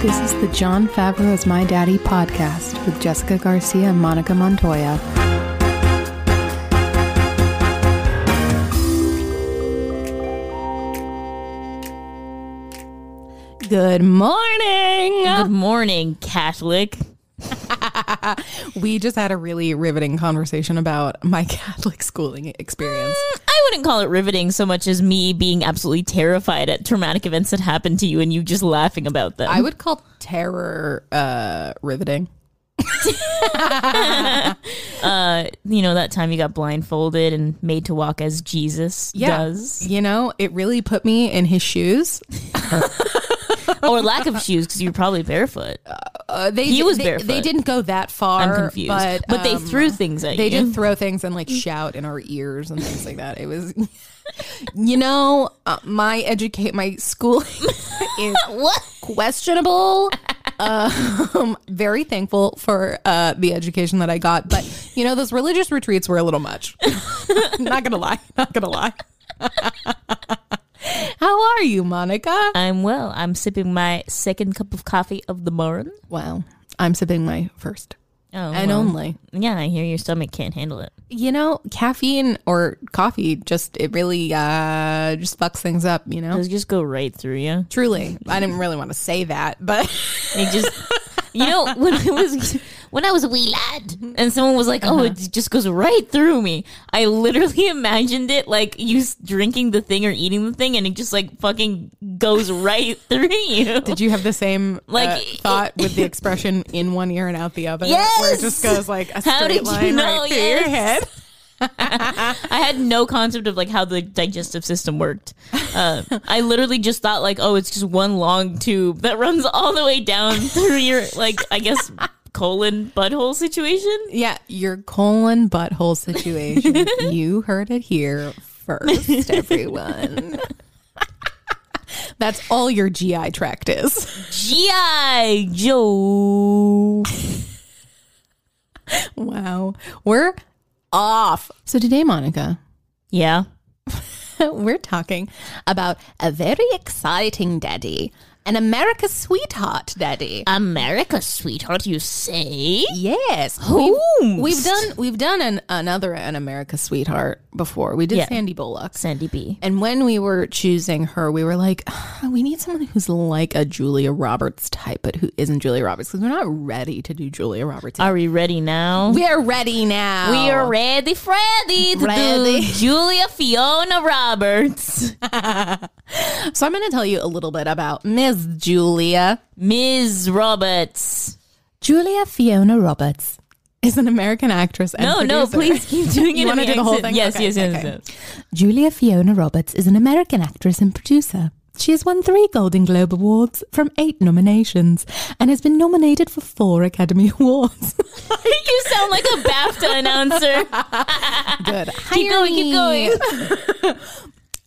This is the Jon Favreau is My Daddy podcast with Jessica Garcia and Monica Montoya. Good morning. Good morning, Catholic. We just had a really riveting conversation about my Catholic schooling experience. Mm. I wouldn't call it riveting so much as me being absolutely terrified at traumatic events that happened to you and you just laughing about them. I would call terror uh, riveting. uh, you know, that time you got blindfolded and made to walk as Jesus does. You know, it really put me in his shoes. or lack of shoes because you're probably barefoot. Uh, they He was they, barefoot. They didn't go that far. I'm confused. but, But, they um, threw things at They you. They did throw things and like shout in our ears and things like that. It was, you know, uh, my educate my schooling is what? questionable. um, very thankful for uh, the education that I got, but you know, those religious retreats were a little much. not gonna lie, not gonna lie. How are you, Monica? I'm well. I'm sipping my second cup of coffee of the morning. Wow, I'm sipping my first Oh, and well. only. Yeah, I hear your stomach can't handle it. You know, caffeine or coffee just it really uh just fucks things up, you know? Does just go right through you? Truly. I didn't really want to say that, but It just, you know, when I was when I was a wee lad, mm-hmm. and someone was like, "Oh, uh-huh. it just goes right through me." I literally imagined it like you drinking the thing or eating the thing, and it just like fucking goes right through you. did you have the same uh, Like, like thought with the expression in one ear and out the other? Where Yes! it just goes like a straight did you line know? right through your head. I had no concept of like how the digestive system worked. Uh, I literally just thought like, oh, it's just one long tube that runs all the way down through your like, I guess colon butthole situation. Yeah, your colon butthole situation. you heard it here first, everyone. That's all your GI tract is. GI Joe. Wow. We're off. So today, Monica, Yeah. we're talking about a very exciting daddy, an America's sweetheart daddy. America, sweetheart, you say? Yes, Whom? we've, we've done we've done an, another an America's sweetheart before. We did Yeah. Sandy Bullock, Sandy B. and when we were choosing her, we were like, "Ah, we need someone who's like a Julia Roberts type, but who isn't Julia Roberts because we're not ready to do Julia Roberts. Yet. Are we ready now? We're ready now. We are ready, Freddy, to Ready. do Julia Fiona Roberts. So I'm going to tell you a little bit about Ms. Julia. Ms. Roberts. Julia Fiona Roberts is an American actress. And No, no, producer. please keep doing it. You wanna do the whole thing? Yes, Okay, yes, yes, okay. yes. Julia Fiona Roberts is an American actress and producer. She has won three Golden Globe Awards from eight nominations and has been nominated for four Academy Awards. you sound like a BAFTA announcer. Good. keep going, keep going.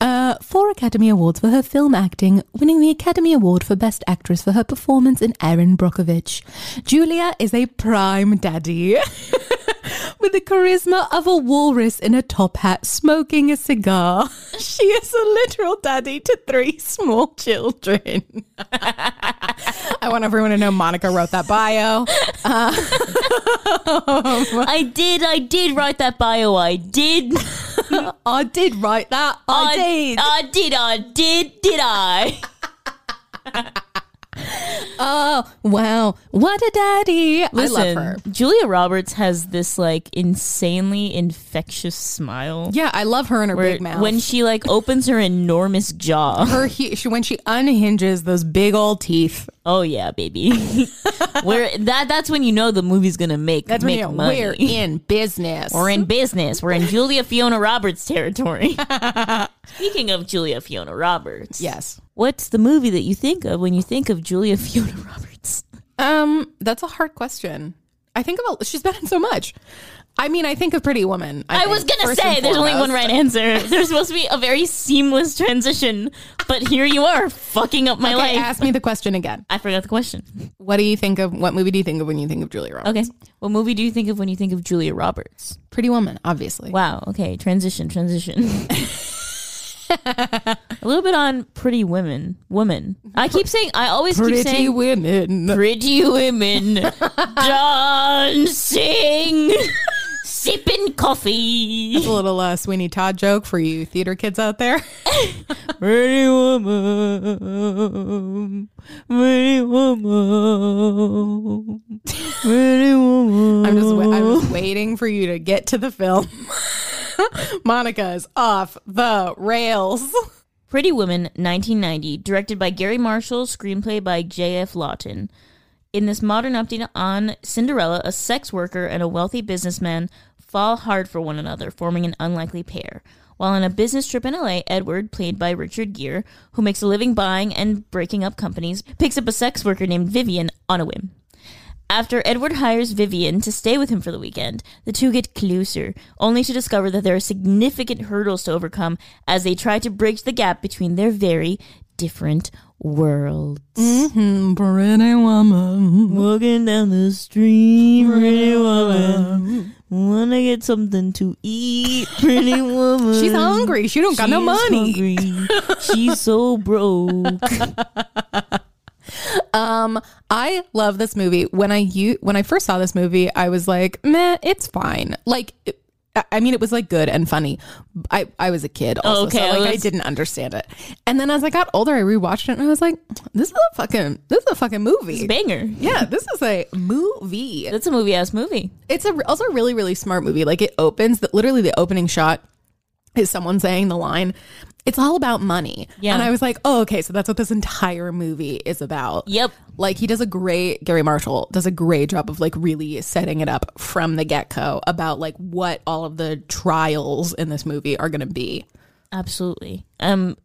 Uh, four Academy Awards for her film acting, winning the Academy Award for Best Actress for her performance in Erin Brockovich. Julia is a prime daddy with the charisma of a walrus in a top hat smoking a cigar. She is a literal daddy to three small children. I want everyone to know Monica wrote that bio. I did, I did write that bio. I did. I did write that. I, did. I did, I did, did I? oh, wow. What a daddy. Listen, I love her. Julia Roberts has this like insanely infectious smile. Yeah, I love her and her where big mouth. when she like opens her enormous jaw. her he, she, when she unhinges those big old teeth. Oh yeah, baby. Where that that's when you know the movie's gonna make That's make when money. we're in business. We're in business. We're in Julia Fiona Roberts territory. Speaking of Julia Fiona Roberts, yes. what's the movie that you think of when you think of Julia Fiona Roberts? Um, that's a hard question. I think about she's been in so much. I mean, I think of Pretty Woman. I, was think, gonna say there's only one right answer. There's supposed to be a very seamless transition, but here you are fucking up my Okay, life. ask me the question again. I forgot the question. What do you think of? What movie do you think of when you think of Julia Roberts? Okay, what movie do you think of when you think of Julia Roberts? Pretty Woman, obviously. Wow. Okay, transition, transition. a little bit on Pretty Women. Woman. I keep saying. I always keep Pretty saying women. Pretty Women dancing, sipping coffee. That's A little uh, Sweeney Todd joke for you theater kids out there. Pretty woman, pretty woman, pretty woman. I'm just wa- I was waiting for you to get to the film. Monica is off the rails. Pretty Woman, 1990, directed by Garry Marshall, screenplay by J.F. Lawton. In this modern update on Cinderella, a sex worker and a wealthy businessman fall hard for one another, forming an unlikely pair. While on a business trip in LA, Edward, played by Richard Gere, who makes a living buying and breaking up companies, picks up a sex worker named Vivian on a whim. After Edward hires Vivian to stay with him for the weekend, the two get closer, only to discover that there are significant hurdles to overcome as they try to bridge the gap between their very different worlds. Mm-hmm, pretty woman. Walking down the street. Wanna get something to eat, pretty woman. She's hungry. She don't got no money. hungry. She's so broke. Um, I love this movie. When I u- when I first saw this movie, I was like, meh, it's fine. Like, I- I mean, it was like good and funny. I, I was a kid, also, oh, Okay, so I like I was- didn't understand it. And then as I got older, I rewatched it and I was like, this is a fucking this is a fucking movie. Banger. Yeah, this is a movie. It's a movie ass movie. It's a also a really really smart movie. Like it opens that literally the opening shot is someone saying the line. It's all about money. Yeah. And I was like, oh, okay, so that's what this entire movie is about. Yep. Like he does a great Garry Marshall does a great job of like really setting it up from the get go about like what all of the trials in this movie are going to be. Absolutely. Um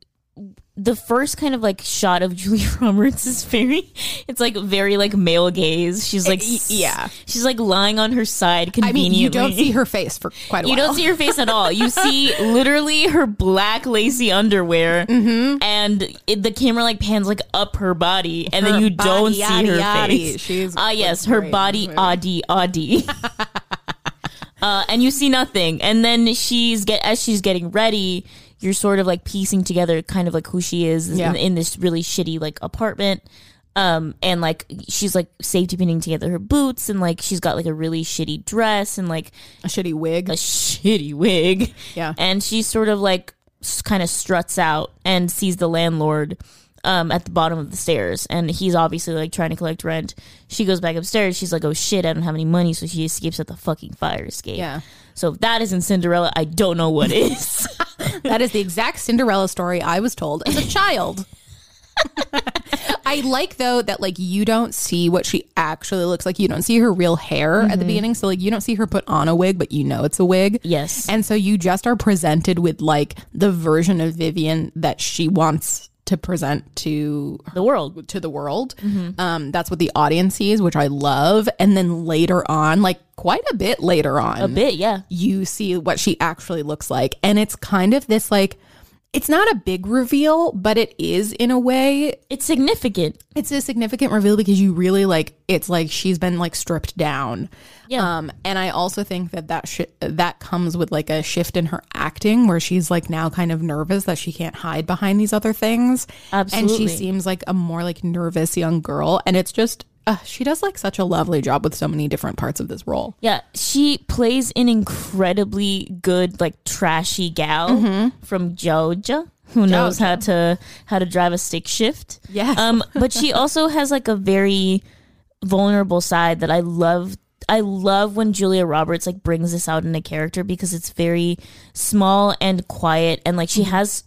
the first kind of like shot of Julia Roberts is very it's like very like male gaze. She's like Y- yeah. She's like lying on her side I conveniently. mean, you don't see her face for quite a You while. You don't see her face at all. You see literally her black lacy underwear, Mm-hmm. and it, the camera like pans like up her body, and Her then you don't see yaddy, her yaddy. face. She's ah yes, her body, audi, audi. uh, and you see nothing, and then she's get as she's getting ready. You're sort of like piecing together kind of like who she is Yeah. in, in this really shitty like apartment. Um, and like she's like safety pinning together her boots and like she's got like a really shitty dress and like a shitty wig. a shitty wig. Yeah. And she sort of like kind of struts out and sees the landlord um, at the bottom of the stairs. And he's obviously like trying to collect rent. She goes back upstairs. She's like, oh shit, I don't have any money. So she escapes at the fucking fire escape. Yeah. So if that isn't Cinderella. I don't know what is. That is the exact Cinderella story I was told as a child. I like though that like you don't see what she actually looks like. You don't see her real hair at the mm-hmm. beginning, so like you don't see her put on a wig, but you know it's a wig. Yes. and so you just are presented with like the version of Vivian that she wants to present to the world. to the world. Um, that's what the audience sees, which I love. And then later on, like quite a bit later on, A bit, yeah. you see what she actually looks like. And it's kind of this like, it's not a big reveal, but it is in a way. It's significant. It's a significant reveal because you really like, it's like she's been like stripped down. Yeah. Um, and I also think that that sh- that comes with like a shift in her acting where she's like now kind of nervous that she can't hide behind these other things. Absolutely. And she seems like a more like nervous young girl. And it's just, uh, she does like such a lovely job with so many different parts of this role. Yeah, she plays an incredibly good, like trashy gal Mm-hmm. from Georgia who knows how to how to drive a stick shift. Yes. Um, but she also has like a very vulnerable side that I love. I love when Julia Roberts like brings this out in a character because it's very small and quiet and like she Mm-hmm. has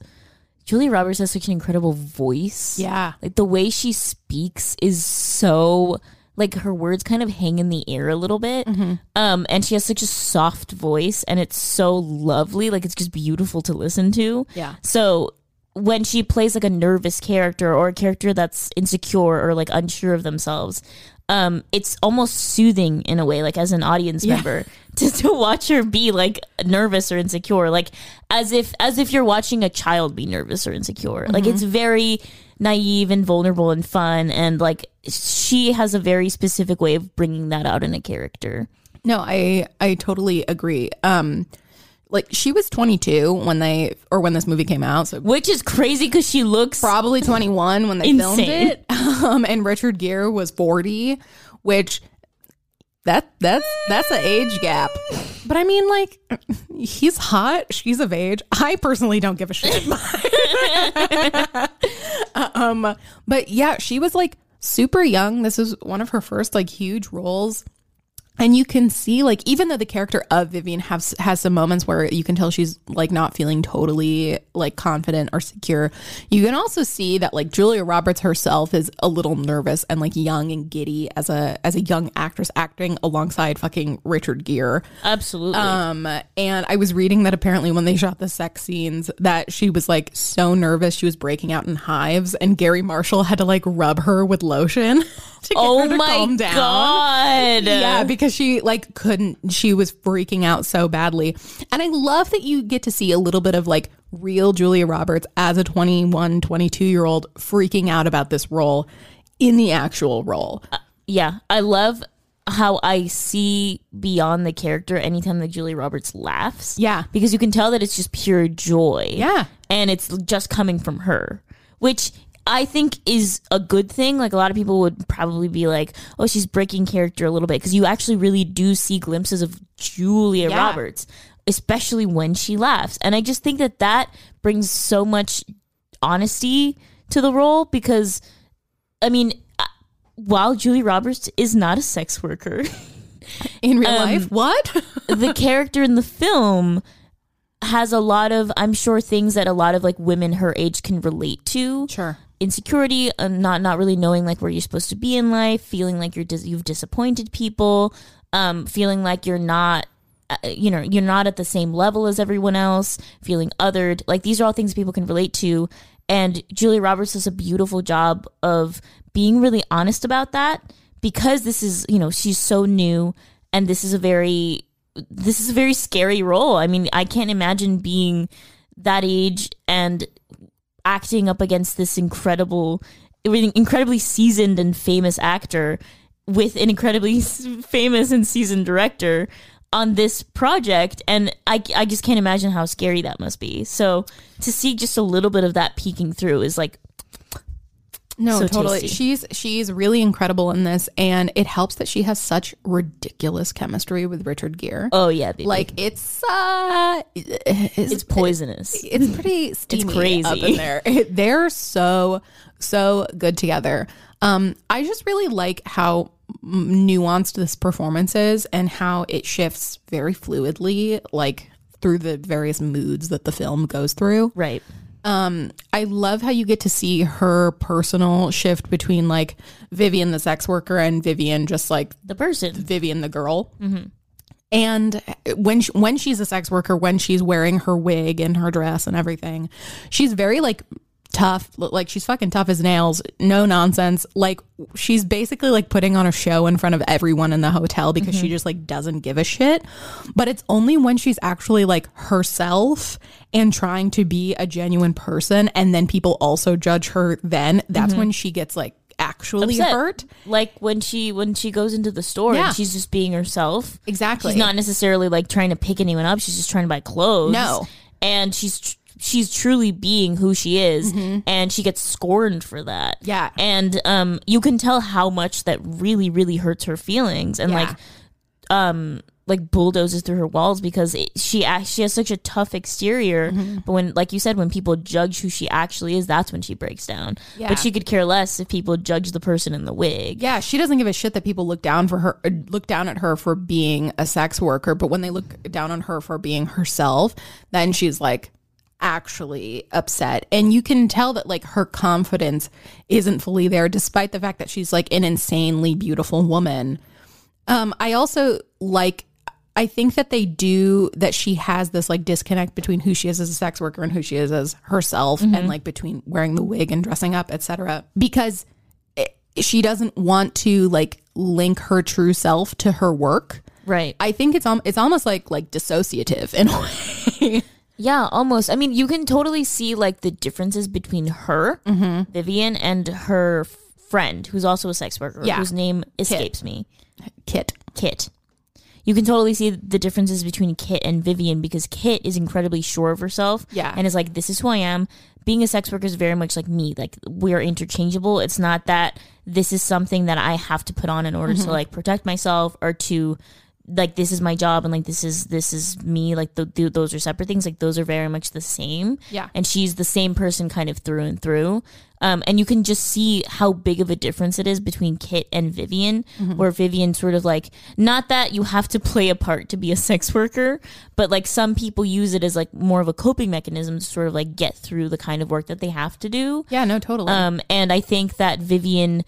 Julia Roberts has such an incredible voice. Yeah. Like the way she speaks is so like her words kind of hang in the air a little bit. Mm-hmm. Um and she has such a soft voice and it's so lovely. Like it's just beautiful to listen to. Yeah. So when she plays like a nervous character or a character that's insecure or like unsure of themselves, um, it's almost soothing in a way, like as an audience member, to, to watch her be like nervous or insecure, like as if as if you're watching a child be nervous or insecure. Like it's very naive and vulnerable and fun, and like she has a very specific way of bringing that out in a character. No, I I totally agree. Um like she was 22 when they or when this movie came out, so Which is crazy because she looks probably 21 when they filmed it. Um, and Richard Gere was 40, which that that's that's an age gap. But I mean, like, he's hot. She's of age. I personally don't give a shit. um, but yeah, she was like super young. This is one of her first like huge roles. And you can see, like, even though the character of Vivian has has some moments where you can tell she's like not feeling totally like confident or secure, you can also see that like Julia Roberts herself is a little nervous and like young and giddy as a as a young actress acting alongside fucking Richard Gere. absolutely. Um, and I was reading that apparently when they shot the sex scenes, that she was like so nervous she was breaking out in hives, and Garry Marshall had to like rub her with lotion to get oh her to my calm down. god. Yeah, because she like couldn't. She was freaking out so badly, and I love that you get to see a little bit of like real Julia Roberts as a 21, 22 year old freaking out about this role in the actual role. Uh, yeah, I love how I see beyond the character anytime that Julia Roberts laughs. Yeah. Because you can tell that it's just pure joy. Yeah. And it's just coming from her, which I think is a good thing. Like a lot of people would probably be like, oh, she's breaking character a little bit. Because you actually really do see glimpses of Julia Yeah. Roberts, especially when she laughs. And I just think that that brings so much honesty to the role because, I mean, uh, while Julie Roberts is not a sex worker, In real Um, life, what? the character in the film has a lot of, I'm sure, things that a lot of like women her age can relate to. Sure. Insecurity, uh, not not really knowing like where you're supposed to be in life, feeling like you're dis- you've disappointed people, um, feeling like you're not. uh, You know, you're not at the same level as everyone else, feeling othered. Like, these are all things people can relate to. And Julia Roberts does a beautiful job of being really honest about that because this is, you know, she's so new and this is a very this is a very scary role. I mean, I can't imagine being that age and acting up against this incredible incredibly seasoned and famous actor with an incredibly famous and seasoned director on this project. And I, I just can't imagine how scary that must be. So to see just a little bit of that peeking through is like No, So totally. tasty. She's she's really incredible in this, and it helps that she has such ridiculous chemistry with Richard Gere. oh yeah baby. Like it's uh, it's, it's poisonous it's pretty steamy crazy. up in there. It- they're so so good together. Um, I just really like how nuanced this performance is and how it shifts very fluidly, like through the various moods that the film goes through. right Um, I love how you get to see her personal shift between like Vivian the sex worker and Vivian just like the person Vivian the girl. And when she, when she's a sex worker, when she's wearing her wig and her dress and everything, she's very like tough. Like she's fucking tough as nails. No nonsense. Like she's basically like putting on a show in front of everyone in the hotel because she mm-hmm. just like doesn't give a shit. But it's only when she's actually like herself and trying to be a genuine person, and then people also judge her. Then that's mm-hmm. when she gets like actually Upset. hurt. like when she when she goes into the store Yeah. and she's just being herself Exactly. she's not necessarily like trying to pick anyone up she's just trying to buy clothes No. and she's she's truly being who she is and she gets scorned for that Mm-hmm. Yeah. and um you can tell how much that really really hurts her feelings and Yeah. like um like bulldozes through her walls because it, she has such a tough exterior Mm-hmm. but when like you said when people judge who she actually is that's when she breaks down Yeah. but she could care less if people judge the person in the wig Yeah, she doesn't give a shit that people look down for her, uh, look down at her for being a sex worker. But when they look down on her for being herself, then she's like actually upset. And you can tell that like her confidence isn't fully there, despite the fact that she's like an insanely beautiful woman. Um, I also like. I think that they do that she has this like disconnect between who she is as a sex worker and who she is as herself and like between wearing the wig and dressing up, etc. Because she doesn't want to like link her true self to her work. right I think it's um it's almost like like dissociative in a way. Yeah, almost. I mean, you can totally see like the differences between her, Mm-hmm. Vivian, and her friend, who's also a sex worker, Yeah. whose name escapes me, Kit. Kit. you can totally see the differences between Kit and Vivian because Kit is incredibly sure of herself. Yeah. And is like, this is who I am. Being a sex worker is very much like me. Like we're interchangeable. It's not that this is something that I have to put on in order to like protect myself or to like this is my job and like this is this is me like the, the, those are separate things like those are very much the same Yeah. and she's the same person kind of through and through um, and you can just see how big of a difference it is between kit and vivian where vivian sort of like not that you have to play a part to be a sex worker but like some people use it as like more of a coping mechanism to sort of like get through the kind of work that they have to do Yeah, no, totally. um, and I think that Vivian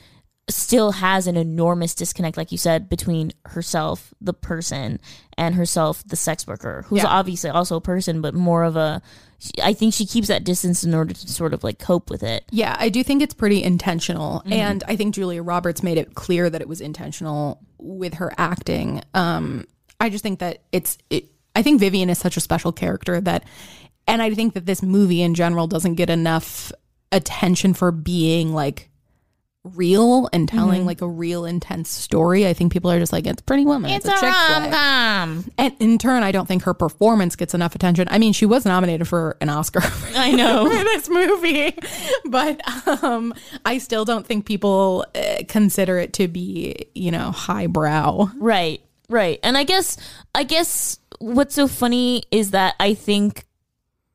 still has an enormous disconnect, like you said, between herself, the person, and herself, the sex worker, who's Yeah. obviously also a person, but more of a. I think she keeps that distance in order to sort of like cope with it. Yeah, I do think it's pretty intentional. Mm-hmm. And I think Julia Roberts made it clear that it was intentional with her acting. Um, I just think that it's, it, I think Vivian is such a special character that, and I think that this movie in general doesn't get enough attention for being like real and telling Mm-hmm. like a real intense story. I think people are just like, it's Pretty Woman. It's, a, chick flick. com. And in turn, I don't think her performance gets enough attention. I mean, she was nominated for an Oscar I know. for this movie, but um, I still don't think people uh, consider it to be, you know, highbrow. Right, right. And I guess I guess what's so funny is that I think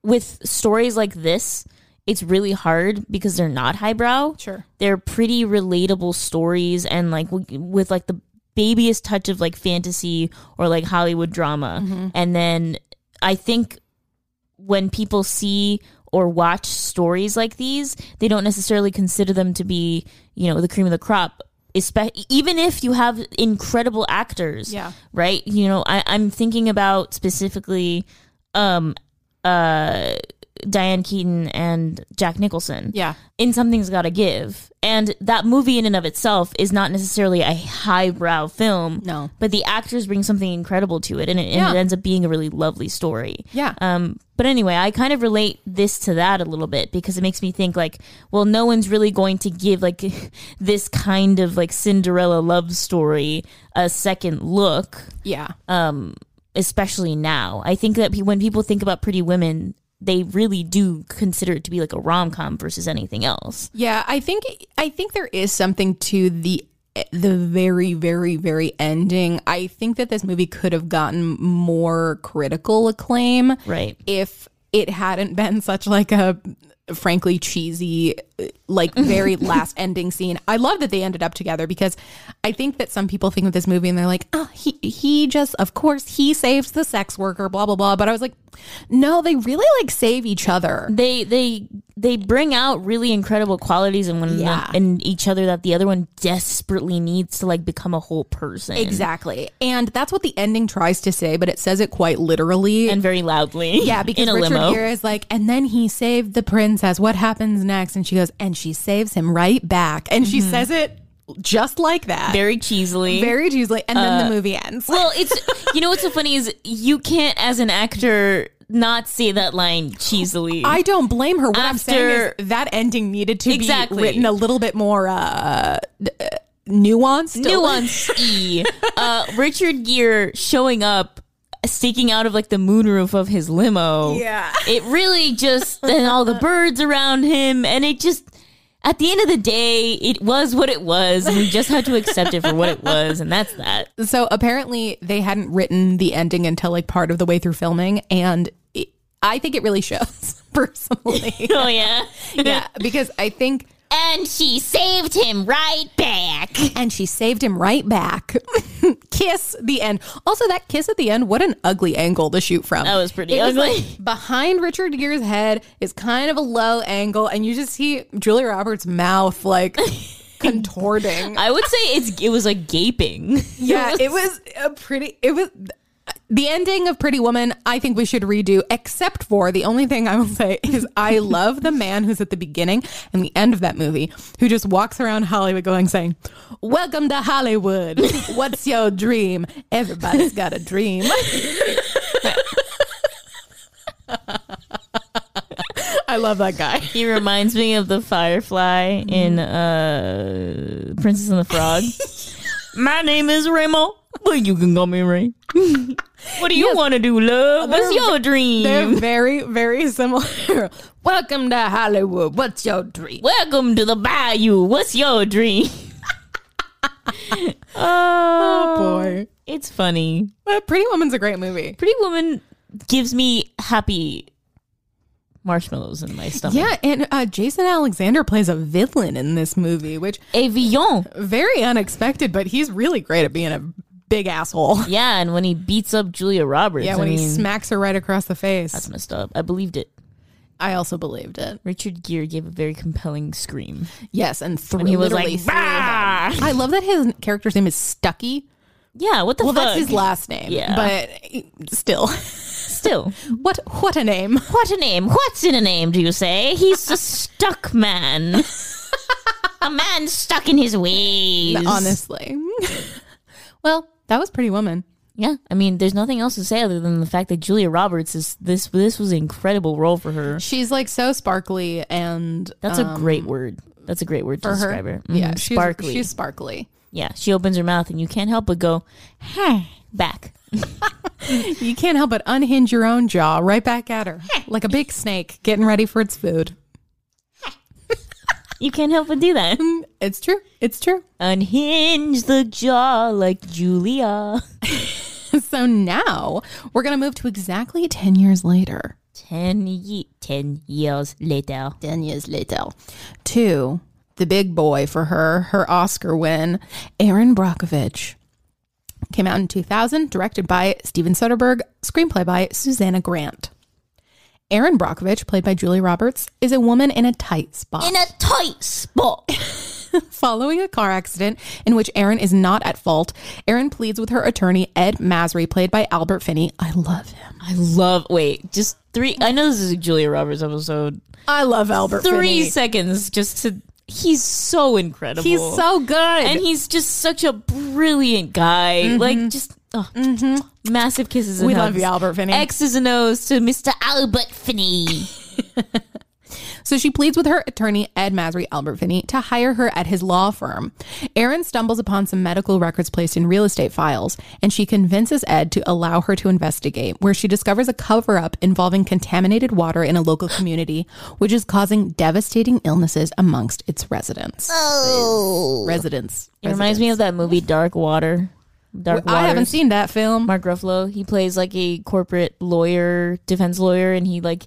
with stories like this, it's really hard because they're not highbrow. Sure. They're pretty relatable stories and like w- with like the babyest touch of like fantasy or like Hollywood drama. And then I think when people see or watch stories like these, they don't necessarily consider them to be, you know, the cream of the crop. Espe- even if you have incredible actors, Yeah. right? You know, I, I'm thinking about specifically um, uh, Diane Keaton and Jack Nicholson Yeah. in Something's Gotta Give. And that movie in and of itself is not necessarily a highbrow film. No. But the actors bring something incredible to it and it, and Yeah. it ends up being a really lovely story. Yeah. Um, but anyway, I kind of relate this to that a little bit because it makes me think like, well, no one's really going to give like this kind of like Cinderella love story a second look Yeah. um, especially now. I think that when people think about Pretty Women, they really do consider it to be like a rom com versus anything else. Yeah, I think I think there is something to the the very very very ending. I think that this movie could have gotten more critical acclaim Right. if it hadn't been such like a frankly cheesy like very last ending scene. I love that they ended up together because I think that some people think of this movie and they're like, "Oh, he he just of course he saves the sex worker, blah blah blah." But I was like, "No, they really like save each other." They they they bring out really incredible qualities in one Yeah. in each other that the other one desperately needs to like become a whole person. Exactly. And that's what the ending tries to say, but it says it quite literally. And very loudly. yeah, because Richard limo. Gere like, and then he saved the princess. What happens next? And she goes, and she saves him right back. And she says it just like that. Mm-hmm. very cheesily. Very cheesily. And then the movie ends. well, it's you know what's so funny is you can't as an actor not see that line cheesily. I don't blame her. What I'm saying is that ending needed to Exactly. be written a little bit more uh, uh, nuanced. nuance e uh richard gere showing up sticking out of like the moonroof of his limo Yeah. it really just and all the birds around him and it just at the end of the day it was what it was and we just had to accept it for what it was and that's that So apparently they hadn't written the ending until like part of the way through filming, and it, I think it really shows personally. oh yeah yeah, because I think, and she saved him right back and she saved him right back. kiss the end. Also, that kiss at the end, what an ugly angle to shoot from. That was pretty It was, ugly. like, behind Richard Gere's head is kind of a low angle, and you just see Julia Roberts' mouth like contorting. i would say it's it was like gaping yeah, it was a pretty. It was the ending of Pretty Woman. I think we should redo, except for the only thing I will say is I love the man who's at the beginning and the end of that movie who just walks around Hollywood going saying, "Welcome to Hollywood. What's your dream? Everybody's got a dream." I love that guy. He reminds me of the firefly in uh, Princess and the Frog. My name is Remo, but you can call me Ray. What do you Yes. want to do, love? What's They're- your They're dream? very, very similar. Welcome to Hollywood. What's your dream? Welcome to the bayou. What's your dream? oh, Boy. it's funny. Uh, Pretty Woman's a great movie. Pretty Woman gives me happy marshmallows in my stomach. Yeah, and uh, Jason Alexander plays a villain in this movie, which Avion. very unexpected, but he's really great at being a big asshole. Yeah, and when he beats up Julia Roberts, Yeah, I when he mean, smacks her right across the face. that's messed up. I believed it. I also believed it. Richard Gere gave a very compelling scream. Yes, and th- And he was like, threw him. "Bah!" I love that his character's name is Stuckey. Yeah, what the Well, fuck? that's his last name. Yeah. but still, Still, what what a name. what a name. What's in a name, do you say? He's a stuck man. a man stuck in his ways. Honestly, well, that was Pretty Woman. Yeah, I mean, there's nothing else to say other than the fact that Julia Roberts is this. This was an incredible role for her. She's like so sparkly and That's a great word. That's a great word to Um, her. describe her. Yeah, Mhm, she's, sparkly. She's sparkly. yeah, she opens her mouth and you can't help but go, "Hey," back. You can't help but unhinge your own jaw right back at her, like a big snake getting ready for its food. You can't help but do that. It's true. It's true. Unhinge the jaw like Julia. So now we're gonna move to exactly ten years later. Ten, ye- ten years later. 10 years later to the big boy for her, her Oscar win, Erin Brockovich. Came out in 2000, directed by Steven Soderbergh, screenplay by Susanna Grant. Erin Brockovich, played by Julie Roberts, is a woman in a tight spot. In a tight spot. Following a car accident in which Erin is not at fault, Erin pleads with her attorney, Ed Masry, played by Albert Finney. I love him. I love. Wait, just three. I know this is a Julia Roberts episode. I love Albert Three Finney. seconds just to. He's so incredible. He's so good. and he's just such a brilliant guy. Mm-hmm. Like just oh, mm-hmm. massive kisses. And we love hugs. you, Albert Finney. X's and O's to Mr. Albert Finney. So she pleads with her attorney, Ed Masry Albert Finney, to hire her at his law firm. Erin stumbles upon some medical records placed in real estate files, and she convinces Ed to allow her to investigate, where she discovers a cover up involving contaminated water in a local community, which is causing devastating illnesses amongst its residents. Oh, Residents. it reminds me of that movie Dark Water. Dark Water. I haven't seen that film. Mark Ruffalo. He plays like a corporate lawyer, defense lawyer, and he like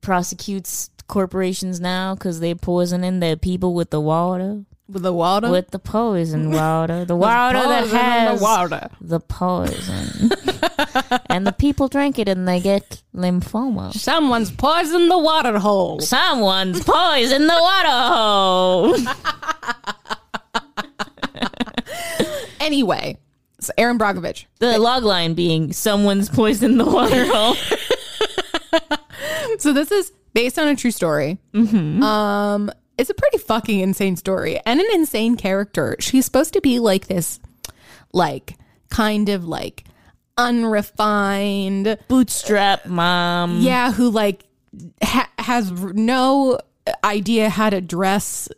prosecutes corporations now because they're poisoning their people with the water, With the water? with the poison water, the water that has the water. the poison, and the people drink it and they get lymphoma. Someone's poisoned the water hole. Someone's poisoned the water hole. Anyway, so Erin Brockovich. The log line being someone's poisoned the water hole. So this is based on a true story. Um, it's a pretty fucking insane story and an insane character. She's supposed to be like this, like kind of like unrefined, Bootstrap mom. yeah, who like ha- has no idea how to dress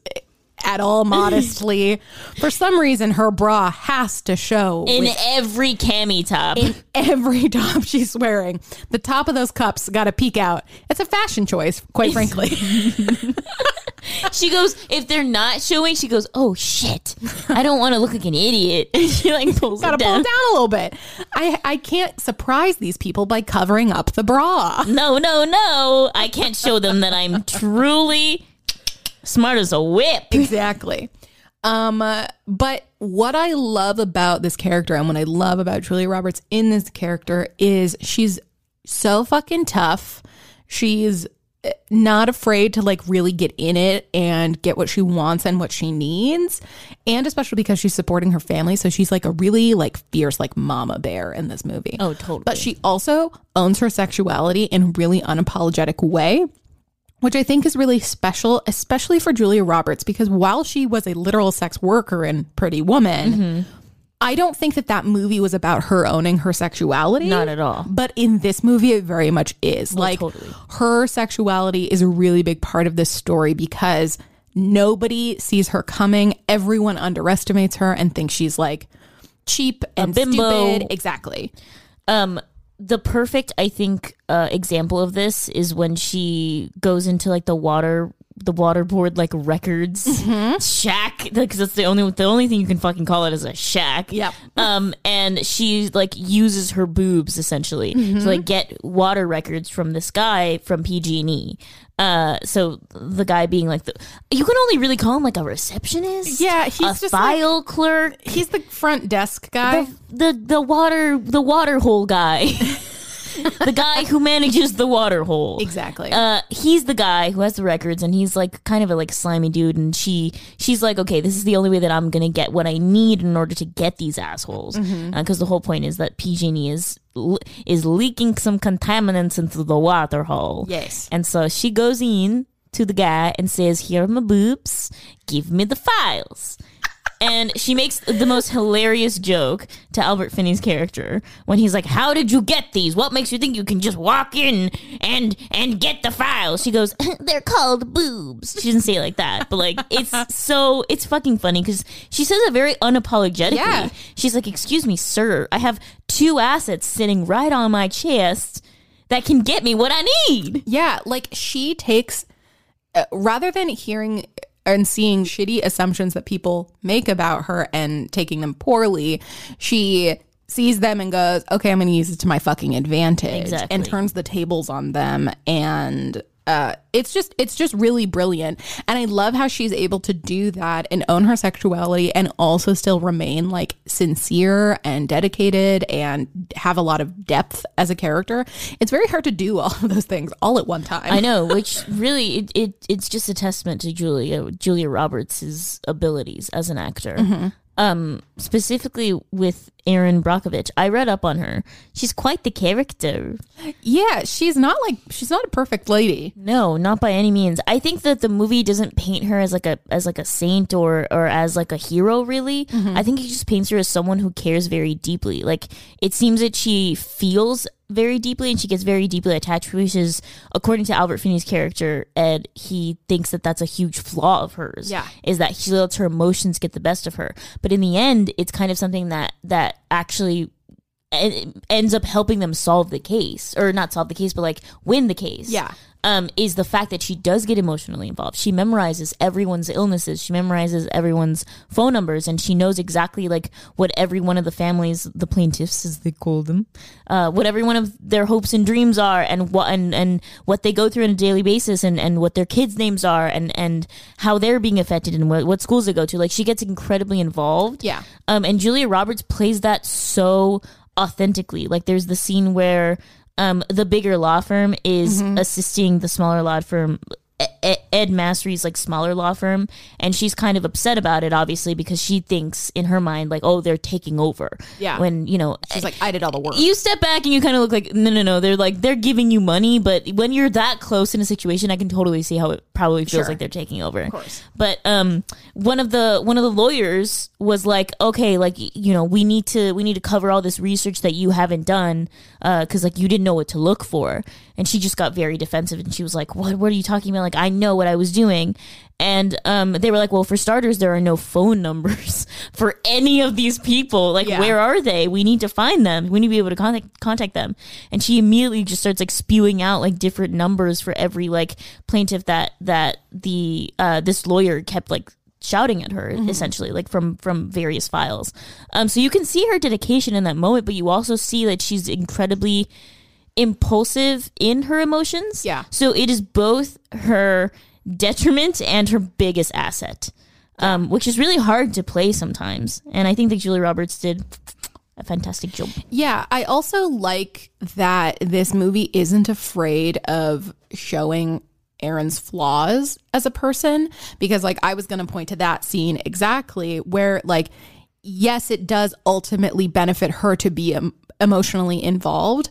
at all modestly. For some reason, her bra has to show In with every cami top. in every top she's wearing. The top of those cups got to peek out. It's a fashion choice, quite frankly. she goes, if they're not showing, she goes, oh shit. I don't want to look like an idiot. And she like pulls gotta pull down. it down a little bit. I I can't surprise these people by covering up the bra. No, no, no. I can't show them that I'm truly smart as a whip. Exactly. Um, uh, but what I love about this character and what I love about Julia Roberts in this character is she's so fucking tough. She's uh, not afraid to like really get in it and get what she wants and what she needs. And especially because she's supporting her family. So she's like a really like fierce, like mama bear in this movie. Oh, totally. But she also owns her sexuality in a really unapologetic way, which I think is really special, especially for Julia Roberts, because while she was a literal sex worker in Pretty Woman, Mm-hmm. I don't think that that movie was about her owning her sexuality. Not at all. But in this movie, it very much is. like totally. her sexuality is a really big part of this story because nobody sees her coming. Everyone underestimates her and thinks she's like cheap and stupid. Exactly. Um, the perfect, I think, uh, example of this is when she goes into like the water, the waterboard like records shack because that's the only the only thing you can fucking call it is a shack. Yeah. Um, and she like uses her boobs essentially to like get water records from this guy from PG&E. Uh, so the guy being like the, you can only really call him like a receptionist. Yeah, he's a just like- file clerk He's the front desk guy. the, the the water the water hole guy the guy who manages the water hole. Exactly. uh he's the guy who has the records and he's like kind of a like slimy dude and she she's like okay this is the only way that i'm gonna get what i need in order to get these assholes. Because the whole point is that pg&e is is leaking some contaminants into the water hole. Yes. and so she goes in to the guy and says here are my boobs. Give me the files and she makes the most hilarious joke to Albert Finney's character when he's like, "How did you get these? What makes you think you can just walk in and and get the files?" She goes, "They're called boobs." She doesn't say it like that, but like it's so it's fucking funny because she says it very unapologetically. Yeah. She's like, "Excuse me, sir, I have two assets sitting right on my chest that can get me what I need." Yeah, like she takes uh, rather than hearing and seeing shitty assumptions that people make about her and taking them poorly, she sees them and goes, "Okay, I'm going to use it to my fucking advantage," Exactly. and turns the tables on them and uh, it's just it's just really brilliant. And i love how she's able to do that and own her sexuality and also still remain like sincere and dedicated and have a lot of depth as a character. It's very hard to do all of those things all at one time. I know, which really it, it it's just a testament to Julia Julia roberts's abilities as an actor. Um, specifically with Erin Brockovich, I read up on her. She's quite the character. Yeah, she's not like she's not a perfect lady. No, not by any means. I think that the movie doesn't paint her as like a as like a saint or or as like a hero really. I think it just paints her as someone who cares very deeply. Like it seems that she feels very deeply and she gets very deeply attached which is according to Albert Finney's character Ed he thinks that that's a huge flaw of hers Yeah. is that she lets her emotions get the best of her but in the end it's kind of something that that actually ends up helping them solve the case or not solve the case but like win the case Yeah. Um, is the fact that she does get emotionally involved. She memorizes everyone's illnesses. She memorizes everyone's phone numbers, and she knows exactly like what every one of the families, the plaintiffs as they call them, uh, what every one of their hopes and dreams are, and what and, and what they go through on a daily basis, and, and what their kids' names are, and and how they're being affected, and what, what schools they go to. Like she gets incredibly involved. Yeah. Um, and Julia Roberts plays that so authentically. Like there's the scene where um, the bigger law firm is assisting the smaller law firm. Ed Masry's like smaller law firm, and she's kind of upset about it, obviously, because she thinks in her mind like, oh, they're taking over. Yeah. When you know, She's like, I did all the work. you step back and you kind of look like no no no they're like they're giving you money but when you're that close in a situation i can totally see how it probably feels Sure. like they're taking over of course. but um one of the one of the lawyers was like okay like you know we need to we need to cover all this research that you haven't done uh because like you didn't know what to look for and she just got very defensive and she was like what what are you talking about like i know what i was doing and um, they were like, well, for starters, there are no phone numbers for any of these people. Like, Yeah. where are they? We need to find them. We need to be able to contact contact them. And she immediately just starts like spewing out like different numbers for every like plaintiff that that the uh, this lawyer kept like shouting at her essentially like from from various files um so you can see her dedication in that moment but you also see that she's incredibly impulsive in her emotions. Yeah. so it is both her detriment and her biggest asset um which is really hard to play sometimes. And i think that julie roberts did a fantastic job. Yeah, I also like that this movie isn't afraid of showing Erin's flaws as a person because like I was going to point to that scene exactly where like yes, it does ultimately benefit her to be em- emotionally involved,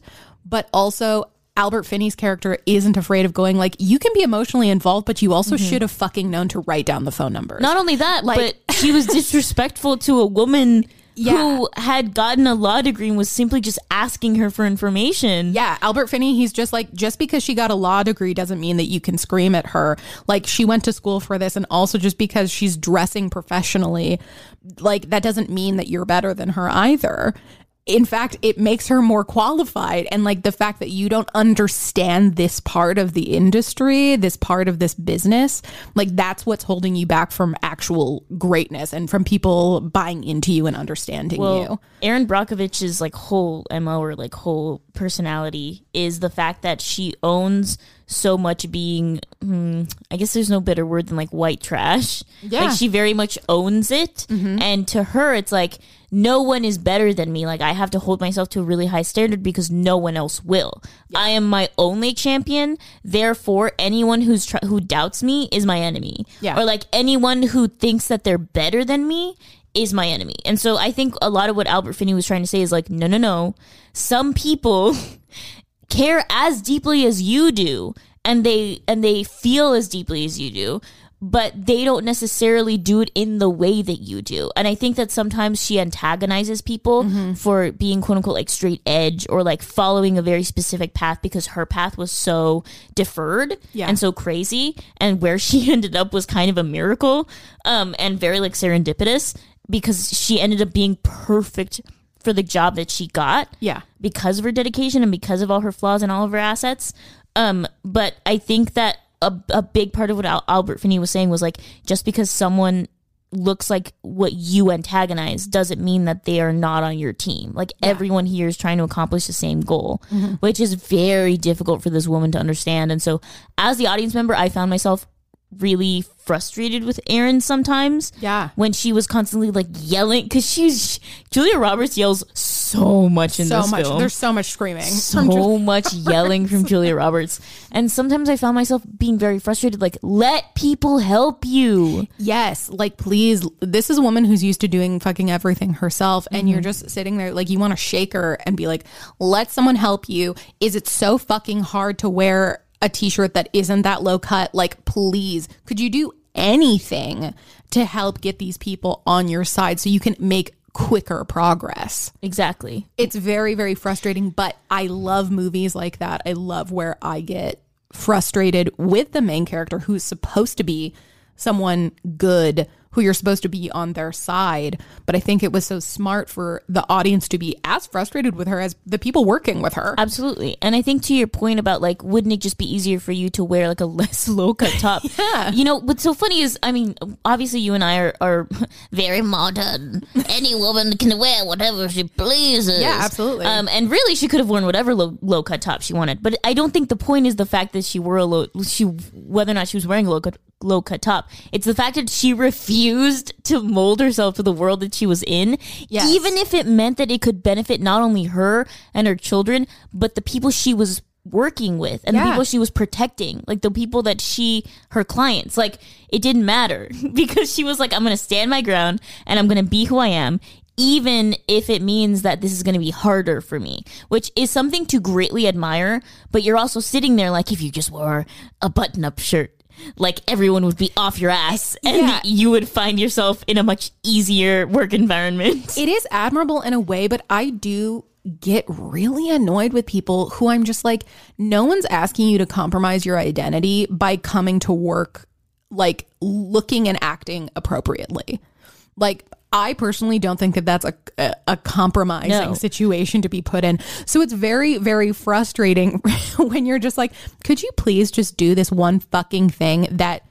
but also Albert Finney's character isn't afraid of going like you can be emotionally involved but you also mm-hmm. should have fucking known to write down the phone number. Not only that, Like- but she was disrespectful to a woman Yeah. who had gotten a law degree and was simply just asking her for information. Yeah, Albert Finney, he's just like, just because she got a law degree doesn't mean that you can scream at her. Like, she went to school for this, and also just because she's dressing professionally, like, that doesn't mean that you're better than her either. In fact, it makes her more qualified. And like the fact that you don't understand this part of the industry, this part of this business, like that's what's holding you back from actual greatness and from people buying into you and understanding you. Erin Brockovich's like whole MO or like whole personality is the fact that she owns so much being hmm, I guess there's no better word than like white trash. Yeah. Like she very much owns it. And to her it's like no one is better than me. Like I have to hold myself to a really high standard because no one else will. I am my only champion. Therefore, anyone who's tr- who doubts me is my enemy. Yeah. Or like anyone who thinks that they're better than me is my enemy. And so I think a lot of what Albert Finney was trying to say is like, no, no, no. Some people care as deeply as you do and they and they feel as deeply as you do but they don't necessarily do it in the way that you do. And i think that sometimes she antagonizes people for being quote unquote like straight edge or like following a very specific path because her path was so deferred Yeah. and so crazy. And where she ended up was kind of a miracle um and very like serendipitous because she ended up being perfect for the job that she got Yeah. because of her dedication and because of all her flaws and all of her assets. Um, but I think that a, a big part of what Al- Albert Finney was saying was like, just because someone looks like what you antagonize doesn't mean that they are not on your team. Like everyone here is trying to accomplish the same goal, which is very difficult for this woman to understand. And so, as the audience member, I found myself really frustrated with Erin sometimes Yeah. when she was constantly like yelling because she's Julia Roberts yells so much in So this much. film. There's so much screaming. so much yelling from Julia Roberts, and sometimes I found myself being very frustrated. Like, let people help you. Yes, like please. This is a woman who's used to doing fucking everything herself, and you're mm-hmm. just sitting there like you want to shake her and be like, "Let someone help you." Is it so fucking hard to wear a t-shirt that isn't that low cut? Like, please, could you do anything to help get these people on your side so you can make quicker progress? Exactly. it's very very frustrating but i love movies like that i love where i get frustrated with the main character who's supposed to be someone good who you're supposed to be on their side but i think it was so smart for the audience to be as frustrated with her as the people working with her Absolutely. And I think to your point about like, wouldn't it just be easier for you to wear like a less low cut top? Yeah. You know, what's so funny is, I mean, obviously you and I are, are very modern. Any woman can wear whatever she pleases. Yeah, absolutely. Um, and really, she could have worn whatever low, low cut top she wanted. But I don't think the point is the fact that she wore a low, she, whether or not she was wearing a low cut, low cut top. It's the fact that she refused to mold herself to the world that she was in, Yes. even if it meant that it could benefit not only her and her children, but the people she was working with and the people she was protecting, like the people that she, her clients, like it didn't matter because she was like, I'm going to stand my ground and I'm going to be who I am. Even if it means that this is going to be harder for me, which is something to greatly admire, but you're also sitting there like if you just wore a button up shirt, like everyone would be off your ass and Yeah. you would find yourself in a much easier work environment. it is admirable in a way, but I do get really annoyed with people who I'm just like, no one's asking you to compromise your identity by coming to work like looking and acting appropriately. Like, I personally don't think that that's a, a, a compromising No. situation to be put in. So it's very, very frustrating when you're just like, could you please just do this one fucking thing that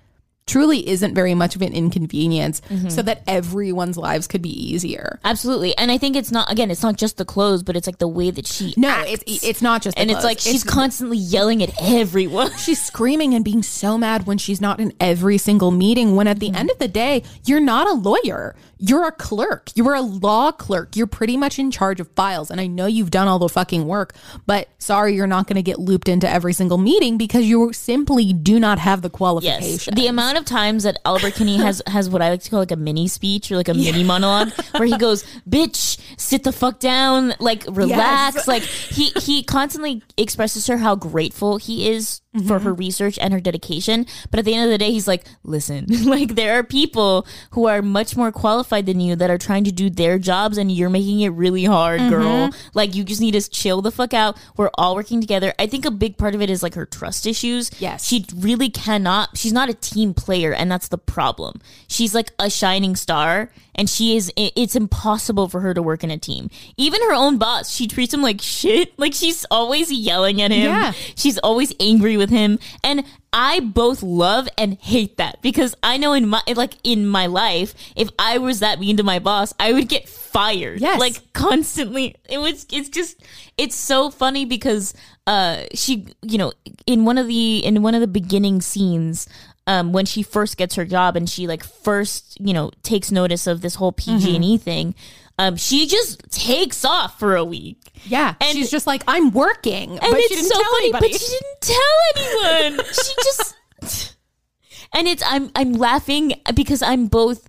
truly isn't very much of an inconvenience mm-hmm. so that everyone's lives could be easier? Absolutely. And I think it's not again, it's not just the clothes, but it's like the way that she No, acts. it's it's not just the and it's like she's constantly yelling at everyone. she's screaming and being so mad when she's not in every single meeting when at the mm-hmm. end of the day you're not a lawyer you're a clerk. You were a law clerk. You're pretty much in charge of files. And i know you've done all the fucking work but sorry you're not going to get looped into every single meeting because you simply do not have the Yes. qualifications. The amount of times that Albert Finney has has what I like to call like a mini speech or like a mini monologue where he goes, "Bitch, sit the fuck down, like relax." Yes. Like he he constantly expresses to her how grateful he is mm-hmm. for her research and her dedication, but at the end of the day he's like, "Listen, like there are people who are much more qualified than you that are trying to do their jobs and you're making it really hard, mm-hmm. girl. Like you just need to chill the fuck out. We're all working together." I think a big part of it is like her trust issues. Yes. She really cannot she's not a team player and that's the problem she's like a shining star and she is it's impossible for her to work in a team. Even her own boss, she treats him like shit. Like she's always yelling at him. Yeah. She's always angry with him. And I both love and hate that because I know in my like in my life, if I was that mean to my boss, I would get fired. Yes. Like constantly. It was it's just it's so funny because uh she you know, in one of the in one of the beginning scenes um, when she first gets her job and she like first you know takes notice of this whole PG&E Mm-hmm. thing, um, she just takes off for a week. Yeah, And- she's just like, I'm working, And but it's she didn't so tell funny, anybody. but she didn't tell anyone. she just and it's I'm I'm laughing because I'm both.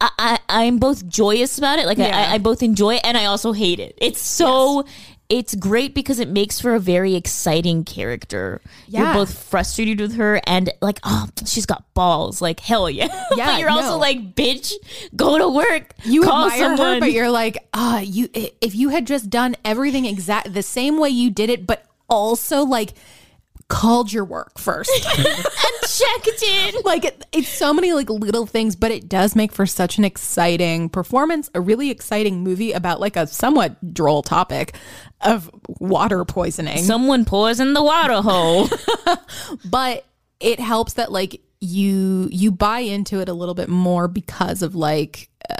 I, I I'm both joyous about it, like Yeah. I, I both enjoy it and I also hate it. It's so it's great because it makes for a very exciting character. You're both frustrated with her and like, oh, she's got balls, like hell yeah. Yeah, but you're also no. like, bitch, go to work. you call admire someone. her, but you're like, ah, you. If you had just done everything exact the same way you did it, but also like called your work first. and checked in. like it, it's so many like little things, but it does make for such an exciting performance, a really exciting movie about like a somewhat droll topic of water poisoning. Someone poisoned the water hole. but it helps that like you you buy into it a little bit more because of like uh,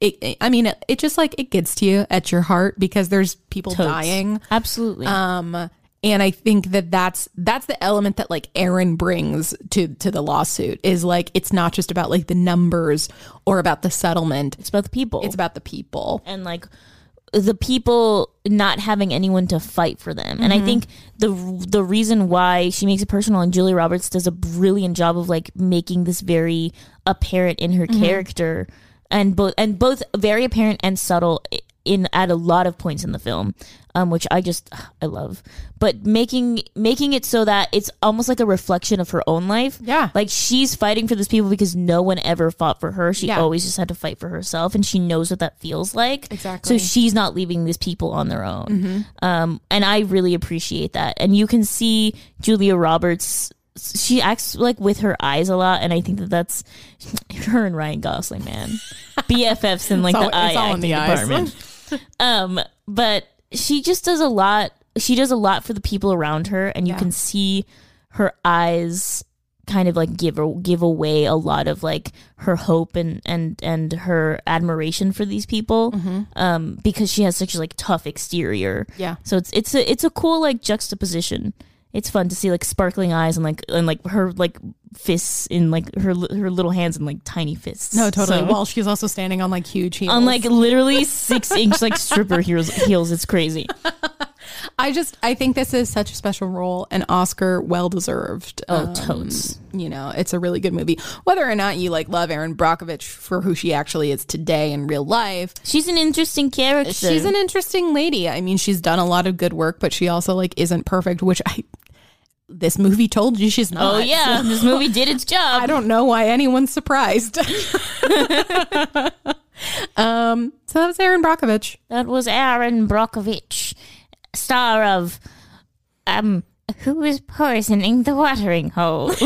it, it- I mean it, it just like it gets to you at your heart because there's people dying Absolutely. um and I think that that's that's the element that like Erin brings to to the lawsuit is like it's not just about like the numbers or about the settlement it's about the people. it's about the people and like the people not having anyone to fight for them. And I mm-hmm. think the the reason why she makes it personal and Julia Roberts does a brilliant job of like making this very apparent in her mm-hmm. character and both and both very apparent and subtle in at a lot of points in the film. Um, which I just I love, but making making it so that it's almost like a reflection of her own life. Yeah. like she's fighting for these people because no one ever fought for her. She Yeah. always just had to fight for herself, and she knows what that feels like. Exactly. So she's not leaving these people on their own. Um, and I really appreciate that. And you can see Julia Roberts. She acts like with her eyes a lot, and I think that that's her and Ryan Gosling, man, BFFs in like all- the eye it's all in acting the eyes. department. um, but she just does a lot. She does a lot for the people around her, and you Yeah. can see her eyes kind of like give her give away a lot of like her hope and and and her admiration for these people Mm-hmm. um because she has such a like tough exterior Yeah. so it's it's a it's a cool like juxtaposition it's fun to see like sparkling eyes and like and like her like fists in like her her little hands and like tiny fists. No totally. So- well she's also standing on like huge heels. On like literally six inch like stripper heels heels. It's crazy. I just I think this is such a special role and Oscar well deserved. oh um, totes. you know, it's a really good movie. Whether or not you like love Erin Brockovich for who she actually is today in real life, she's an interesting character. She's an interesting lady. I mean, she's done a lot of good work, but she also like isn't perfect, which I this movie told you she's not. oh yeah this movie did its job I don't know why anyone's surprised. um, so that was Erin Brockovich. That was Erin Brockovich, star of um Who is poisoning the watering hole?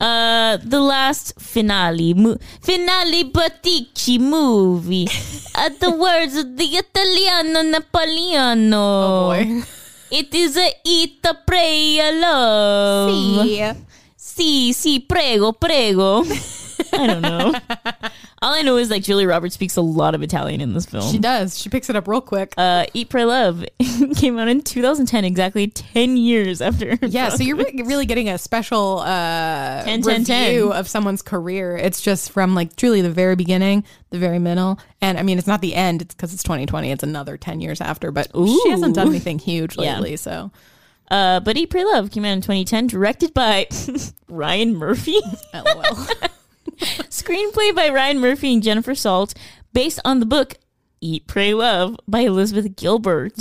uh the last finale mo- finale Batici movie. At the words of the Italiano Napoleano. Oh, It is a eat a pray a love. Si, si, prego, prego. I don't know. All I know is like Julia Roberts speaks a lot of Italian in this film. She does. She picks it up real quick. uh, Eat, Pray, Love came out in 2010, exactly 10 years after. Yeah, so you're re- really getting a special uh, 10, 10, review 10. of someone's career. It's just from like truly the very beginning, the very middle, and I mean it's not the end. It's because it's 2020. It's another 10 years after, but she hasn't done anything huge Yeah. lately. So Uh, but Eat, Pray, Love came out in 2010, directed by Ryan Murphy. lol. Screenplay by Ryan Murphy and Jennifer Salt, based on the book Eat, Pray, Love by Elizabeth Gilbert.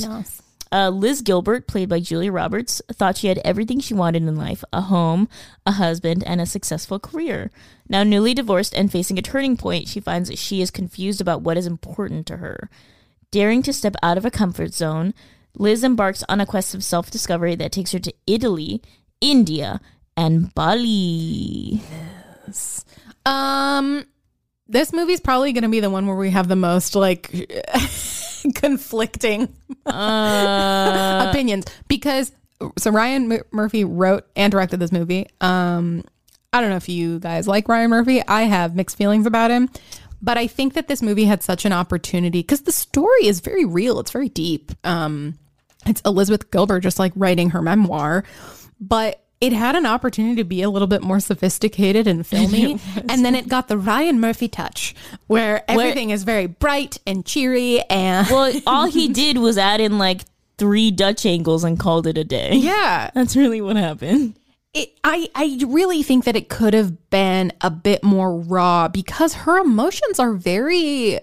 Uh, Liz Gilbert, played by Julia Roberts, thought she had everything she wanted in life a home, a husband, and a successful career. Now, newly divorced and facing a turning point, she finds that she is confused about what is important to her. Daring to step out of a comfort zone, Liz embarks on a quest of self discovery that takes her to Italy, India, and Bali. Um, This movie's probably going to be the one where we have the most like conflicting Uh, opinions because so Ryan M- Murphy wrote and directed this movie. Um, I don't know if you guys like Ryan Murphy. I have mixed feelings about him, but I think that this movie had such an opportunity because the story is very real. It's very deep. Um, it's Elizabeth Gilbert just like writing her memoir, but it had an opportunity to be a little bit more sophisticated and filmy. and then it got the Ryan Murphy touch where everything is very bright and cheery and well, all he did was add in like three Dutch angles and called it a day. yeah. That's really what happened. it, I, I really think that it could have been a bit more raw because her emotions are very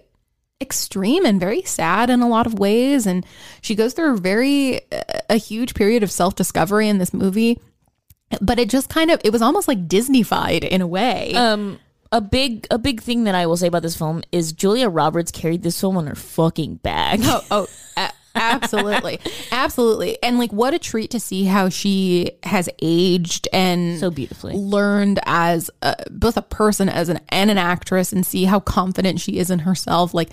extreme and very sad in a lot of ways and she goes through a very a huge period of self-discovery in this movie but it just kind of it was almost like disneyfied in a way Um, a big a big thing that I will say about this film is Julia Roberts carried this film on her fucking back. Oh, oh, a- absolutely, absolutely, and like what a treat to see how she has aged and So beautifully. learned as a, both a person as an and an actress, and see how confident she is in herself. Like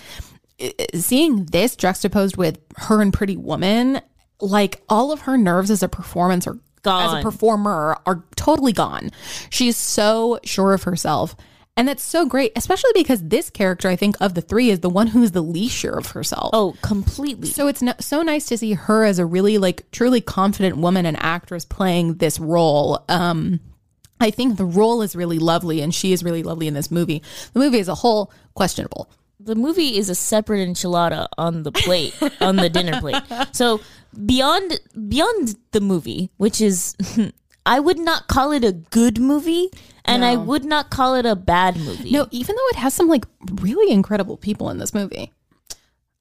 seeing this juxtaposed with her and Pretty Woman, like all of her nerves as a performance are as a performer are totally gone. She's so sure of herself. And that's so great, especially because this character, I think, of the three, is the one who's the least sure of herself. Oh, completely. So it's no, so nice to see her as a really like truly confident woman and actress playing this role. Um, I think the role is really lovely, and she is really lovely in this movie. The movie as a whole questionable. the movie is a separate enchilada on the plate on the dinner plate so beyond beyond the movie which is i would not call it a good movie and i would not call it a bad movie. No, even though it has some like really incredible people in this movie.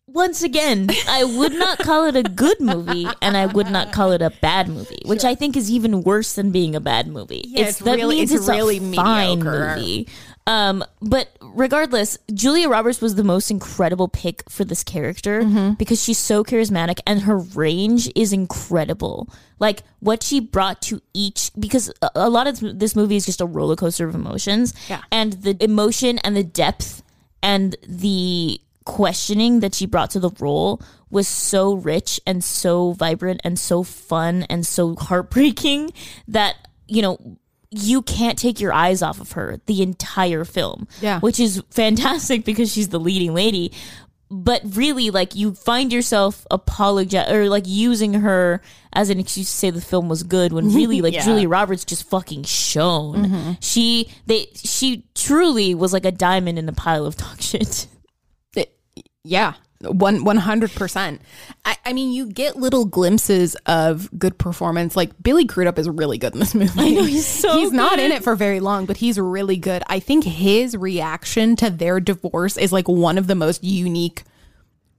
once again i would not call it a good movie and i would not call it a bad movie which i think is even worse than being a bad movie. It's that really- means it's really a fine mediocre. movie um but regardless julia roberts was the most incredible pick for this character Mm-hmm. because she's so charismatic and her range is incredible like what she brought to each because a, lot of this movie is just a roller coaster of emotions Yeah. and the emotion and the depth and the questioning that she brought to the role was so rich and so vibrant and so fun and so heartbreaking that you know you can't take your eyes off of her the entire film Yeah. which is fantastic because she's the leading lady but really like you find yourself apologizing or like using her as an excuse to say the film was good when really like Yeah. Julia Roberts just fucking shone. Mm-hmm. She they she truly was like a diamond in a pile of dog shit. It- yeah, one one hundred percent. I I mean, you get little glimpses of good performance. Like Billy Crudup is really good in this movie. I know, he's so he's not in it for very long, but he's really good. I think his reaction to their divorce is like one of the most unique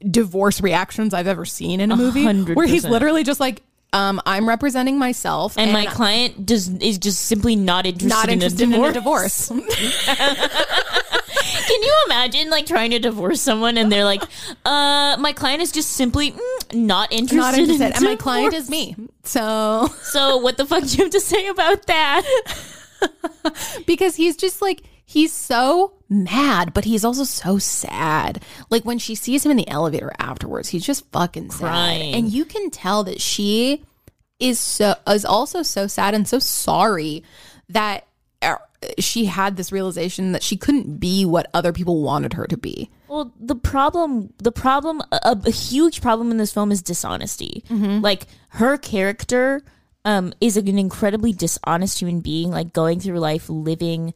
divorce reactions I've ever seen in a movie. hundred Where he's literally just like, um, I'm representing myself, And, my client does is just simply not interested, not interested in, in a a divorce. divorce. Can you imagine like trying to divorce someone and they're like, uh, my client is just simply mm, not interested. not interested, in and my client is me. So So what the fuck do you have to say about that? because he's just like he's so mad, but he's also so sad. Like when she sees him in the elevator afterwards, he's just fucking sad, Crying. and you can tell that she is so is also so sad and so sorry that she had this realization that she couldn't be what other people wanted her to be. Well, the problem, the problem, a, a huge problem in this film is dishonesty. Like her character um, is an incredibly dishonest human being, like going through life living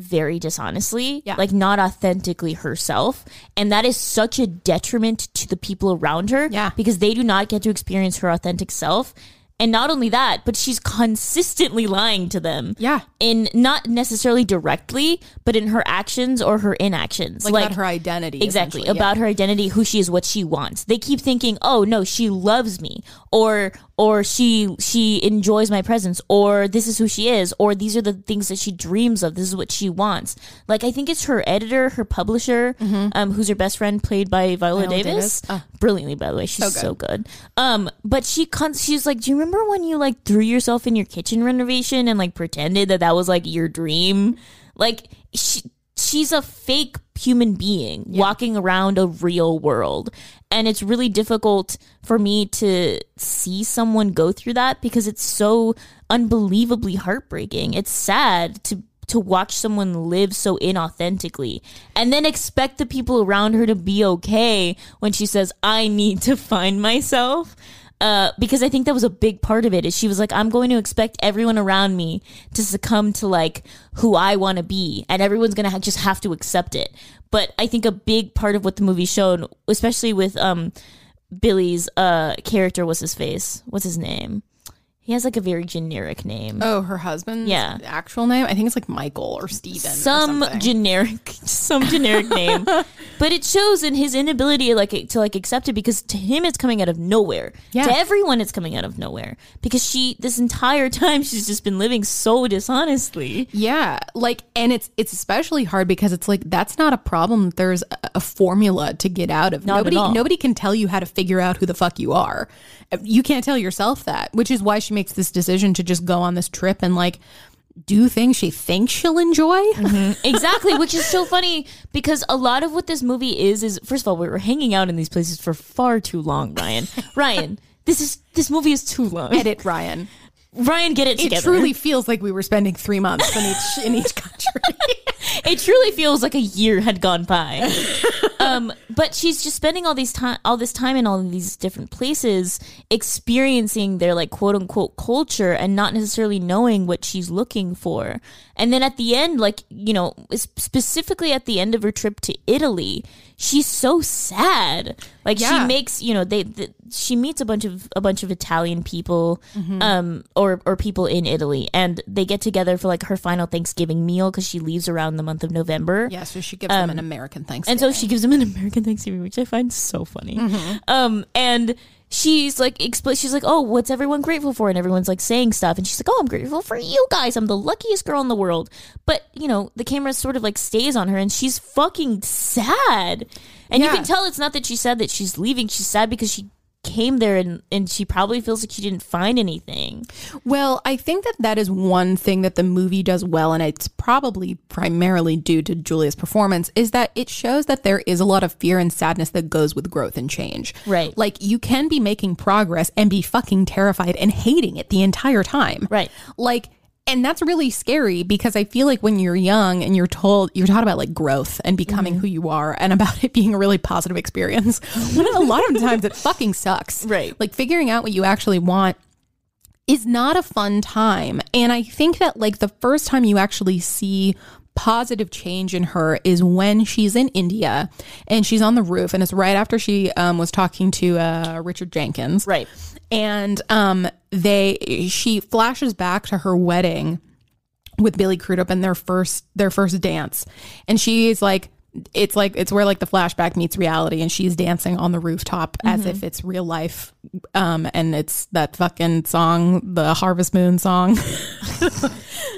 very dishonestly, Yeah. like not authentically herself. And that is such a detriment to the people around her Yeah. because they do not get to experience her authentic self. And not only that, but she's consistently lying to them. Yeah. In not necessarily directly, but in her actions or her inactions. Like, about her identity, Exactly. essentially, yeah. About her identity, who she is, what she wants. They keep thinking, "Oh, no, she loves me." Or or she she enjoys my presence or this is who she is or these are the things that she dreams of. This is what she wants. Like I think it's her editor, her publisher, um who's her best friend played by Viola, Mm-hmm. Viola Davis. Davis. Ah. Brilliantly by the way. She's So so good. good. Um but she con- she's like, "Do you remember when you like threw yourself in your kitchen renovation and like pretended that that was like your dream?" Like she she's a fake human being walking around a real world. And it's really difficult for me to see someone go through that because it's so unbelievably heartbreaking. It's sad to to watch someone live so inauthentically and then expect the people around her to be okay when she says I need to find myself uh, because I think that was a big part of it. Is she was like, I'm going to expect everyone around me to succumb to like who I want to be, and everyone's gonna ha- just have to accept it. But I think a big part of what the movie showed, especially with um Billy's uh character, was his face. What's his name? He has like a very generic name. Oh, her husband's Yeah. actual name? I think it's like Michael or Steven. some something. generic some generic name but it shows in his inability like to like accept it because to him it's coming out of nowhere Yeah. to everyone it's coming out of nowhere because she this entire time she's just been living so dishonestly Yeah, like, and it's it's especially hard because it's like that's not a problem. There's a, a formula to get out of. Not nobody nobody can tell you how to figure out who the fuck you are. You can't tell yourself that, which is why she makes this decision to just go on this trip and like do things she thinks she'll enjoy. Mm-hmm. exactly which is so funny because a lot of what this movie is is first of all we were hanging out in these places for far too long ryan ryan this is this movie is too long Edit Ryan. ryan get it together. It truly feels like we were spending three months in each in each country. it truly feels like a year had gone by. um, but she's just spending all these time, all this time in all these different places, experiencing their like quote unquote culture, and not necessarily knowing what she's looking for. And then at the end, like you know, specifically at the end of her trip to Italy, she's so sad. Like Yeah. she makes you know they, the she meets a bunch of a bunch of Italian people, um, or or people in Italy, and they get together for like her final Thanksgiving meal because she leaves around the month of November. yeah, so she gives them an American Thanksgiving. And so she gives him an American Thanksgiving, which I find so funny. Um, and she's like, expl- she's like, oh, what's everyone grateful for? And everyone's like saying stuff, and she's like, oh, I'm grateful for you guys. I'm the luckiest girl in the world. But you know, the camera sort of like stays on her, and she's fucking sad. And you can tell it's not that she's sad that she's leaving. She's sad because she came there and and she probably feels like she didn't find anything. Well, I think that that is one thing that the movie does well, and it's probably primarily due to Julia's performance, is that it shows that there is a lot of fear and sadness that goes with growth and change. Right. Like you can be making progress and be fucking terrified and hating it the entire time. Right. Like, and that's really scary because I feel like when you're young and you're told, you're taught about like growth and becoming Mm-hmm. who you are and about it being a really positive experience. when a lot of times it fucking sucks. Right. Like figuring out what you actually want is not a fun time. And I think that like the first time you actually see positive change in her is when she's in India and she's on the roof and it's right after she um, was talking to uh, Richard Jenkins. Right. And um they she flashes back to her wedding with Billy Crudup and their first their first dance. And she's like it's like it's where like the flashback meets reality and she's dancing on the rooftop as if it's real life um and it's that fucking song the harvest moon song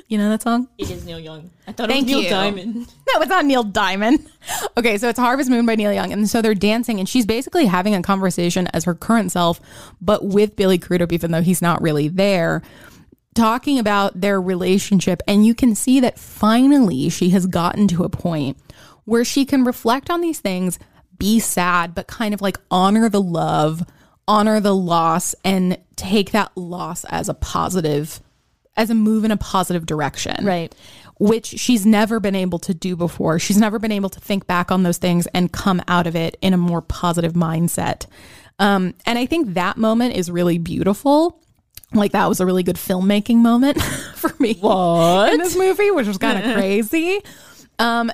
you know that song It is Neil Young. I thought Thank it was Neil you. Diamond. no, it's not Neil Diamond. Okay, so it's Harvest Moon by Neil Young. And so they're dancing, and she's basically having a conversation as her current self, but with Billy Crudup, even though he's not really there, talking about their relationship. And you can see that finally she has gotten to a point where she can reflect on these things, be sad, but kind of like honor the love, honor the loss, and take that loss as a positive, as a move in a positive direction Right. which she's never been able to do before. She's never been able to think back on those things and come out of it in a more positive mindset. Um, and I think that moment is really beautiful. Like that was a really good filmmaking moment for me What? in this movie, which was kind of crazy. Um,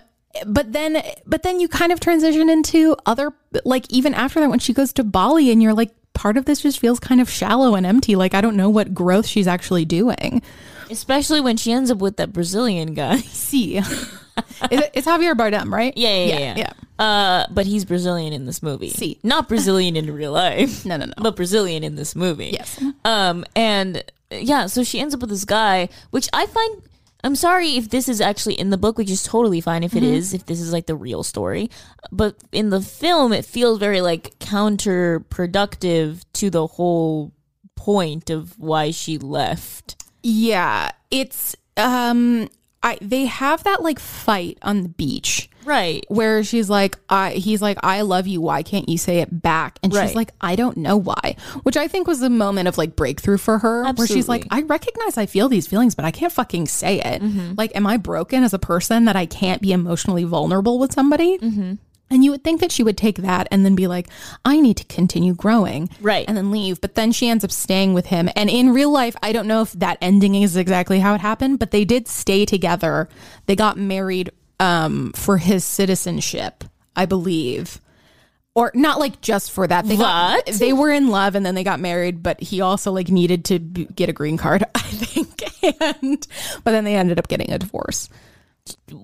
but then, but then you kind of transition into other, like even after that, when she goes to Bali, and you're like, part of this just feels kind of shallow and empty. Like I don't know what growth she's actually doing. Especially when she ends up with that Brazilian guy. See, it's, it's Javier Bardem, right? Yeah, yeah, yeah. yeah. Uh, but he's Brazilian in this movie. See. Not Brazilian in real life. No, no, no. But Brazilian in this movie. Yes. Um, and yeah, so she ends up with this guy, which I find. I'm sorry if this is actually in the book, which is totally fine if it is, if this is like the real story. But in the film, it feels very like counterproductive to the whole point of why she left. Yeah, it's um I they have that like fight on the beach Right. where she's like, I, he's like, I love you. Why can't you say it back? And Right. she's like, I don't know why. Which I think was a moment of like breakthrough for her, where she's like, I recognize I feel these feelings, but I can't fucking say it. Mm-hmm. Like, am I broken as a person that I can't be emotionally vulnerable with somebody? Mm-hmm. And you would think that she would take that and then be like, I need to continue growing. Right. And then leave. But then she ends up staying with him. And in real life, I don't know if that ending is exactly how it happened, but they did stay together. They got married um, for his citizenship, I believe. Or not like just for that. They got, they were in love and then they got married, but he also like needed to b- get a green card, I think. And but then they ended up getting a divorce.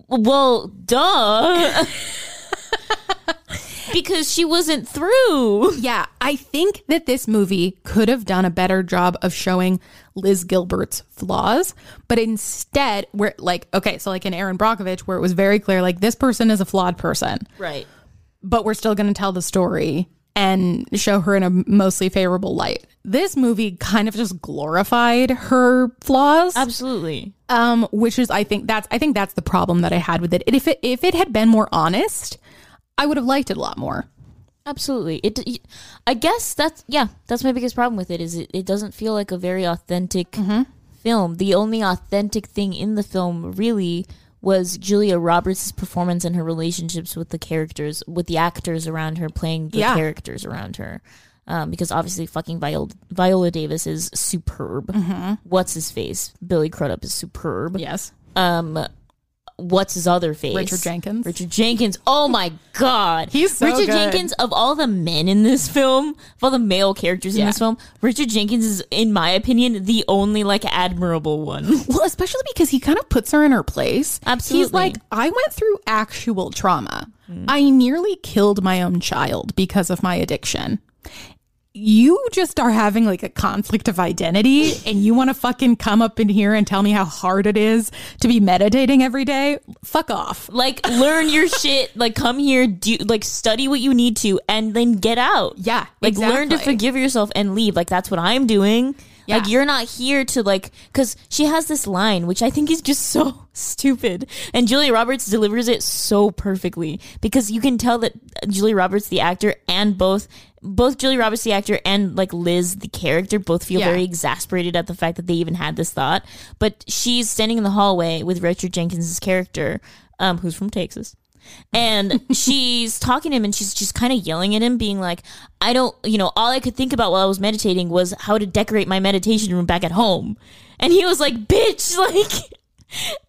Well, duh. because she wasn't through. Yeah, I think that this movie could have done a better job of showing Liz Gilbert's flaws, but instead, we're like, okay, so like in Erin Brockovich, where it was very clear, like this person is a flawed person, Right. but we're still going to tell the story and show her in a mostly favorable light. This movie kind of just glorified her flaws, Absolutely. um, which is, I think that's, I think that's the problem that I had with it. If it, if it had been more honest, I would have liked it a lot more. Absolutely. It. I guess that's yeah. That's my biggest problem with it. Is it, it doesn't feel like a very authentic film. The only authentic thing in the film really was Julia Roberts' performance and her relationships with the characters, with the actors around her playing the Yeah. characters around her. Um, because obviously, fucking Viola, Viola Davis is superb. What's his face? Billy Crudup is superb. Yes. Um, what's his other face? Richard Jenkins. Richard Jenkins. Oh my god, He's so Richard good. Jenkins. Of all the men in this film, of all the male characters in this film, Richard Jenkins is, in my opinion, the only like admirable one. Well, especially because he kind of puts her in her place. Absolutely. He's like, I went through actual trauma. I nearly killed my own child because of my addiction. You just are having like a conflict of identity and you want to fucking come up in here and tell me how hard it is to be meditating every day? Fuck off. Like, learn your shit. Like, come here, do like study what you need to, and then get out. Yeah, like learn to forgive yourself and leave. Like that's what I'm doing. Yeah. Like you're not here to like because she has this line which I think is just so stupid, and Julia Roberts delivers it so perfectly because you can tell that Julia Roberts the actor and both both Julia Roberts the actor and like Liz the character both feel Yeah. very exasperated at the fact that they even had this thought. But she's standing in the hallway with Richard Jenkins' character, um, who's from Texas and she's talking to him and she's just kind of yelling at him being like i don't you know all i could think about while i was meditating was how to decorate my meditation room back at home and he was like bitch like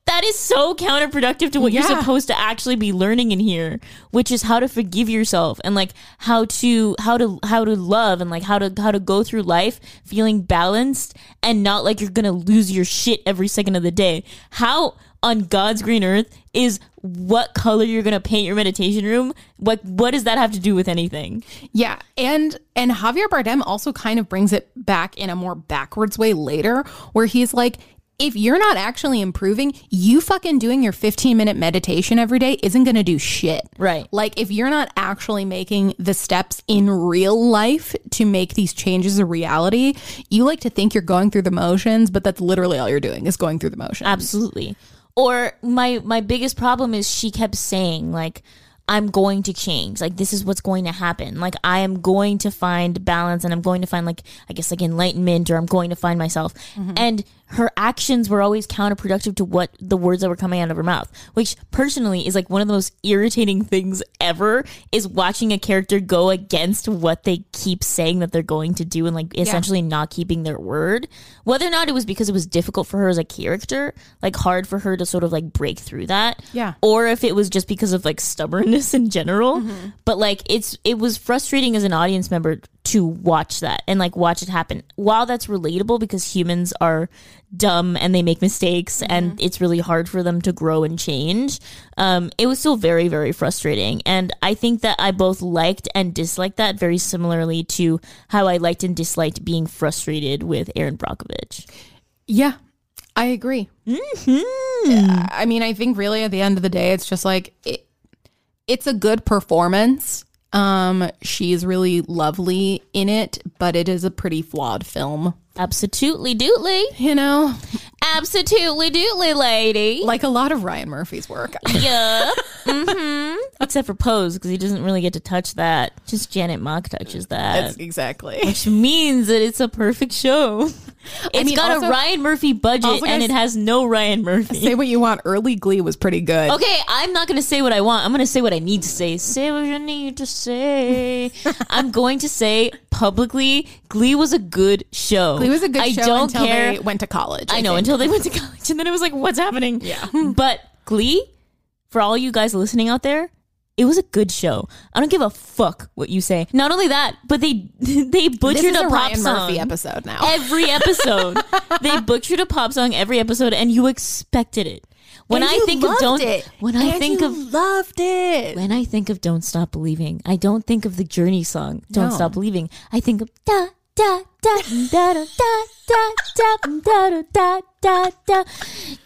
that is so counterproductive to what you're supposed to actually be learning in here which is how to forgive yourself and like how to how to how to love and like how to how to go through life feeling balanced and not like you're gonna lose your shit every second of the day. How on god's green earth is what color you're gonna paint your meditation room? Like what does that have to do with anything? Yeah, and and Javier Bardem also kind of brings it back in a more backwards way later, where he's like, if you're not actually improving, you fucking doing your 15 minute meditation every day isn't going to do shit. Right. Like if you're not actually making the steps in real life to make these changes a reality, you like to think you're going through the motions, but that's literally all you're doing is going through the motions. Absolutely. Or my my biggest problem is she kept saying like I'm going to change. Like this is what's going to happen. Like I am going to find balance and I'm going to find like I guess like enlightenment or I'm going to find myself. Mm-hmm. And her actions were always counterproductive to what the words that were coming out of her mouth, which personally is like one of the most irritating things ever is watching a character go against what they keep saying that they're going to do and like essentially not keeping their word. Whether or not it was because it was difficult for her as a character, like hard for her to sort of like break through that. Yeah. Or if it was just because of like stubbornness in general. Mm-hmm. But like it's it was frustrating as an audience member to watch that and like watch it happen. While that's relatable because humans are dumb and they make mistakes and it's really hard for them to grow and change. Um, it was still very, very frustrating. And I think that I both liked and disliked that very similarly to how I liked and disliked being frustrated with Erin Brockovich. Yeah, I agree. Yeah, I mean, I think really at the end of the day, it's just like it, it's a good performance. Um, she's really lovely in it, but it is a pretty flawed film. Absolutely dootly. You know, Absolutely doodly lady. Like a lot of Ryan Murphy's work. Yup. hmm Except for Pose, because he doesn't really get to touch that. Just Janet Mock touches that. That's exactly. which means that it's a perfect show. It's mean, got also- a Ryan Murphy budget and it has no Ryan Murphy. Say what you want. Early Glee was pretty good. Okay, I'm not going to say what I want. I'm going to say what I need to say. Say what you need to say. I'm going to say publicly Glee was a good show. Glee was a good I show don't until care. they went to college. I know think. until they went to college and then it was like what's happening? Yeah. But Glee for all you guys listening out there, it was a good show. I don't give a fuck what you say. Not only that, but they they butchered a, a pop Ryan song Murphy episode now. every episode. they butchered a pop song every episode, and you expected it. When And I think of don't, it. when I And think of loved it. when I think of Don't Stop Believing, I don't think of the Journey song Don't No. Stop Believing. I think of da da da da da da da da da da da da.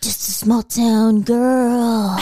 Just a small town girl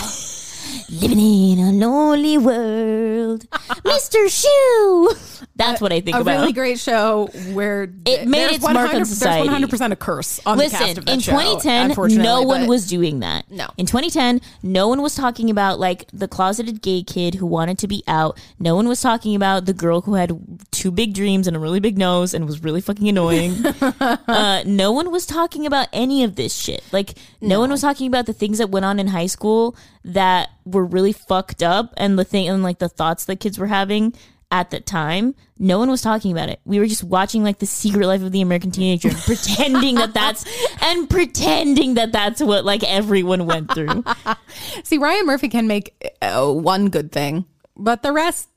living in a lonely world. Mr. Schue. That's what I think about a about. really great show where It made its mark on society. There's 100% a curse on the cast Listen, of that in show, 2010, unfortunately, no one but- was doing that. No. In 2010, no one was talking about like the closeted gay kid who wanted to be out. No one was talking about the girl who had two big dreams and a really big nose and was really fucking annoying. uh, no one was talking about any of this shit. Like, no. one was talking about the things that went on in high school that were really fucked up and the thing and like the thoughts that kids were having at the time. No one was talking about it. We were just watching like the secret life of the American teenager, and pretending that that's and pretending that that's what like everyone went through. See, Ryan Murphy can make uh, one good thing, but the rest,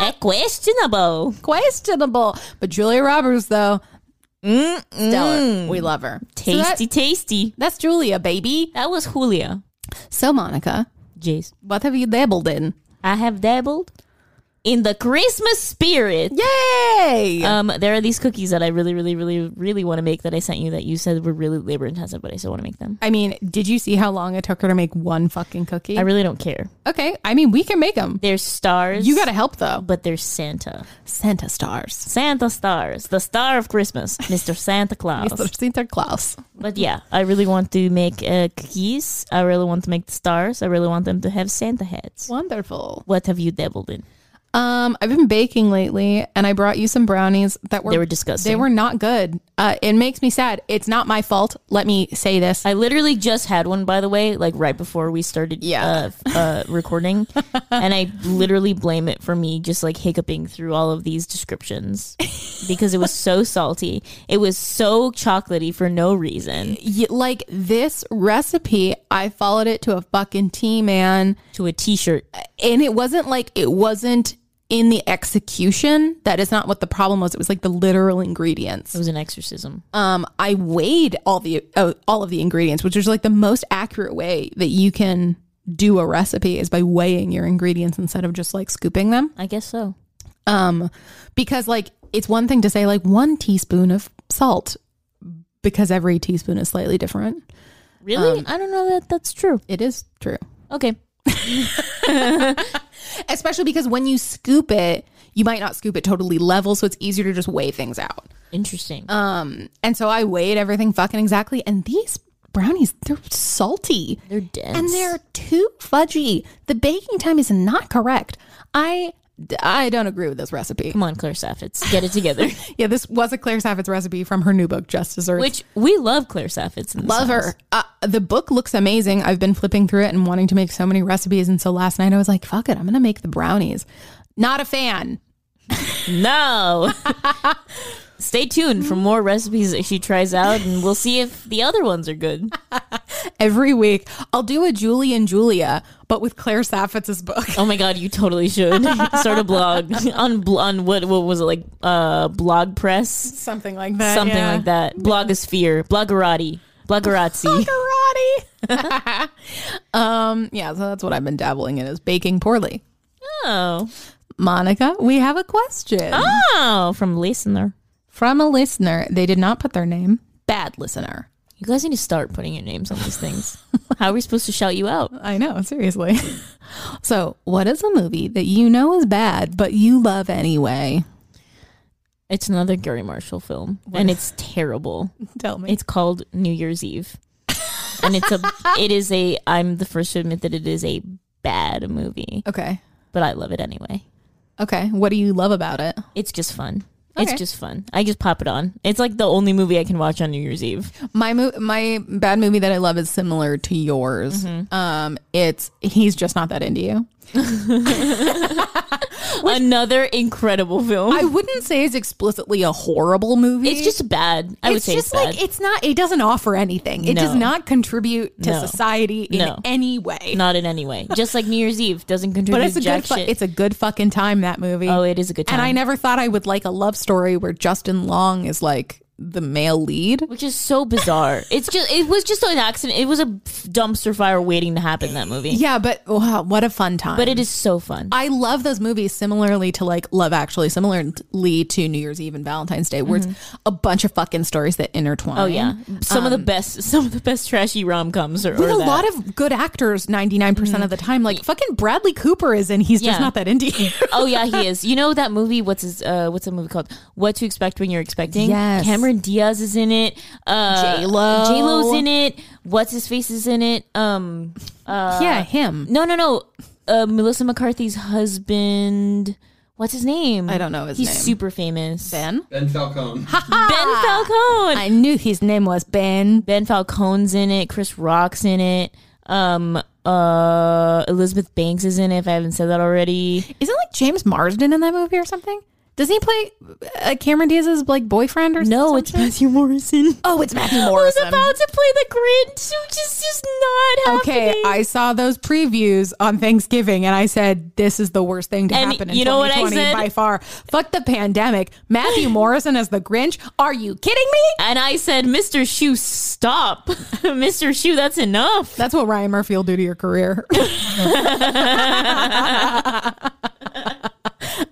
ah, questionable. questionable. But Julia Roberts, though, stellar. We love her. So that- Tasty, tasty. that's Julia, baby. That was Julia. So, Monica, Jace. what have you dabbled in? I have dabbled in the Christmas spirit. Yay! Um, there are these cookies that I really, really, really, really want to make that I sent you that you said were really labor intensive, but I still want to make them. I mean, did you see how long it took her to make one fucking cookie? I really don't care. okay, I mean, we can make them. There's stars. You got to help though. but there's Santa. Santa stars. Santa stars, the star of Christmas, Mr. Santa Claus. Mr. Santa Claus. But yeah, I really want to make uh, cookies. I really want to make the stars. I really want them to have Santa heads. Wonderful. What have you dabbled in? Um, I've been baking lately, and I brought you some brownies that were They were disgusting. They were not good. Uh, it makes me sad. It's not my fault. Let me say this. I literally just had one, by the way, like right before we started Yeah. uh, uh, recording. and I literally blame it for me just like hiccuping through all of these descriptions because it was so salty. It was so chocolatey for no reason Y- like this recipe, I followed it to a fucking T, man, to a t shirt. and it wasn't like it wasn't in the execution. That is not what the problem was. It was like the literal ingredients. It was an exorcism. um, I weighed all the uh, all of the ingredients, which is like the most accurate way that you can do a recipe is by weighing your ingredients instead of just like scooping them. I guess so. Um, because like it's one thing to say like one teaspoon of salt, because every teaspoon is slightly different. Really? I don't know that that's true. It is true, Okay. especially because when you scoop it, you might not scoop it totally level, so it's easier to just weigh things out. Interesting. Um, and so I weighed everything fucking exactly, and these brownies they're salty. they're dense. and they're too fudgy. The baking time is not correct. I I don't agree with this recipe. Come on, Claire Saffitz. Get it together. Yeah, this was a Claire Saffitz recipe from her new book, Just Desserts. Which we love Claire Saffitz. Love house. her. Uh, the book looks amazing. I've been flipping through it and wanting to make so many recipes. And so last night I was like, fuck it, I'm going to make the brownies. Not a fan. No. Stay tuned for more recipes that she tries out, and we'll see if the other ones are good. Every week, I'll do a Julie and Julia, but with Claire Saffitz's book. Oh my god, you totally should start a blog on on what what was it like? Uh, blog press, Something like that. something yeah. like that. Blogosphere, bloggerati, bloggerazzi. Karate. um, yeah, so that's what I've been dabbling in is baking poorly. Oh, Monica, we have a question oh, from listener. From a listener. They did not put their name. Bad listener. You guys need to start putting your names on these things. How are we supposed to shout you out? I know, seriously. so, what is a movie that you know is bad, but you love anyway? It's another Garry Marshall film, and it's terrible. Tell me. It's called New Year's Eve, and it's a. It is a. I'm the first to admit that it is a bad movie, okay. but I love it anyway. Okay. What do you love about it? It's just fun. Okay. It's just fun. I just pop it on. It's like the only movie I can watch on New Year's Eve. My mo- my bad movie that I love is similar to yours. Um, it's he's just not that into you. Another incredible film. I wouldn't say it's explicitly a horrible movie. it's just bad. I would it's say just it's bad. like it's not. It doesn't offer anything. It does not contribute to No. society in No. any way. Not in any way. Just like New Year's Eve doesn't contribute but it's a jack good. Fu- shit. it's a good fucking time. That movie. oh, it is a good time. and I never thought I would like a love story where Justin Long is like the male lead. which is so bizarre. it's just it was just an accident. It was a dumpster fire waiting to happen. That movie, Yeah, but wow, what a fun time. but it is so fun. I love those movies similarly to like Love Actually, similarly to New Year's Eve and Valentine's Day, where it's a bunch of fucking stories that intertwine. Mm-hmm. oh yeah, some of the best, some of the best trashy rom coms are. With a that. lot of good actors, 99% of the time. Like fucking Bradley Cooper is in, he's just not that indie. oh yeah, he is. You know that movie? What's his? Uh, what's the movie called? What to expect when you're expecting? Yes. Cameron Diaz is in it. Uh, J-Lo. J Lo's in it. What's his face is in it? Um, yeah, him. no, no, no. Uh, Melissa McCarthy's husband. What's his name? I don't know his He's name. super famous. Ben? Ben Falcone. Ben Falcone. I knew his name was Ben. Ben Falcone's in it. Chris Rock's in it. Um, uh, Elizabeth Banks is in it. If I haven't said that already. Isn't like James Marsden in that movie or something? Doesn't he play uh, Cameron Diaz's like boyfriend or No, it's? Matthew Morrison. Oh, it's Matthew Morrison. I was about to play the Grinch, which is just not Okay, happening. I saw those previews on Thanksgiving and I said, this is the worst thing to And happen in you know what I said? by far. Fuck the pandemic. Matthew Morrison as the Grinch? Are you kidding me? and I said, Mr. Schue, stop. Mr. Schue, that's enough. That's what Ryan Murphy will do to your career.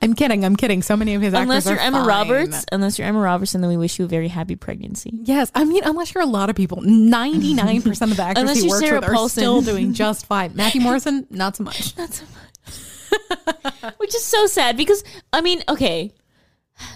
I'm kidding. I'm kidding. So many of his Unless you're Emma fine. Roberts, unless you're Emma Robertson, then we wish you a very happy pregnancy. Yes, I mean, unless you're a lot of people, 99% of the actors Unless he works Sarah with are still doing just fine. Matthew Morrison, not so much. Not so much. Which is so sad because I mean, okay,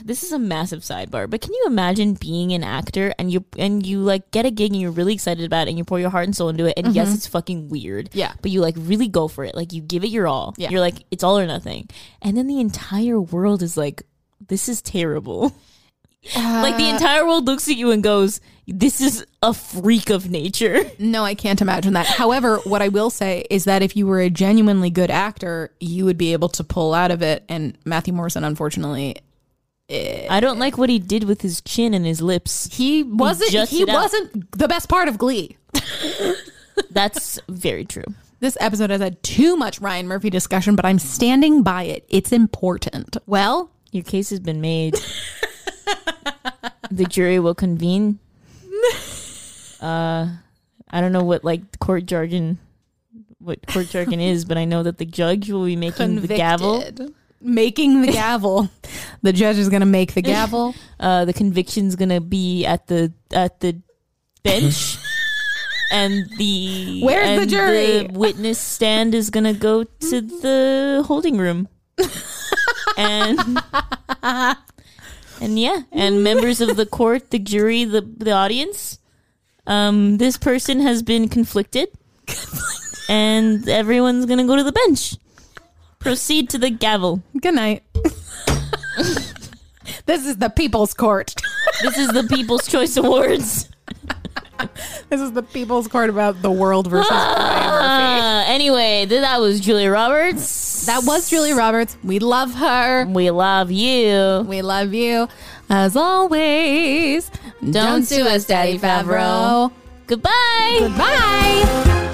this is a massive sidebar, but can you imagine being an actor and you and you like get a gig and you're really excited about it and you pour your heart and soul into it and yes, mm-hmm. it's fucking weird. Yeah. But you like really go for it. Like you give it your all. Yeah. You're like, it's all or nothing. And then the entire world is like, this is terrible. like the uh, entire world looks at you and goes, This is a freak of nature. No, I can't imagine that. However, what I will say is that if you were a genuinely good actor, you would be able to pull out of it. And Matthew Morrison, unfortunately, I don't like what he did with his chin and his lips. he wasn't. He, out. wasn't the best part of Glee. That's very true. This episode has had too much Ryan Murphy discussion, but I'm standing by it. It's important. Well, Your case has been made. the jury will convene. Uh, I don't know what like court jargon, what court jargon is, but I know that the judge will be making the gavel. Making the gavel. the judge is going to make the gavel. Uh, the conviction's gonna be at the at the bench, and the Where's the jury? The witness stand is gonna go to the holding room, and and yeah, and members of the court, the jury, the the audience. Um, this person has been conflicted, and everyone's gonna go to the bench. Proceed to the gavel. Good night. this is the People's Court. This is the People's Choice Awards. This is the People's Court about the world versus Ryan Murphy. Uh, anyway, th- that was Julia Roberts. That was Julie Roberts. We love her. We love you. We love you. As always, don't, sue us, Daddy Favreau. Goodbye. Goodbye.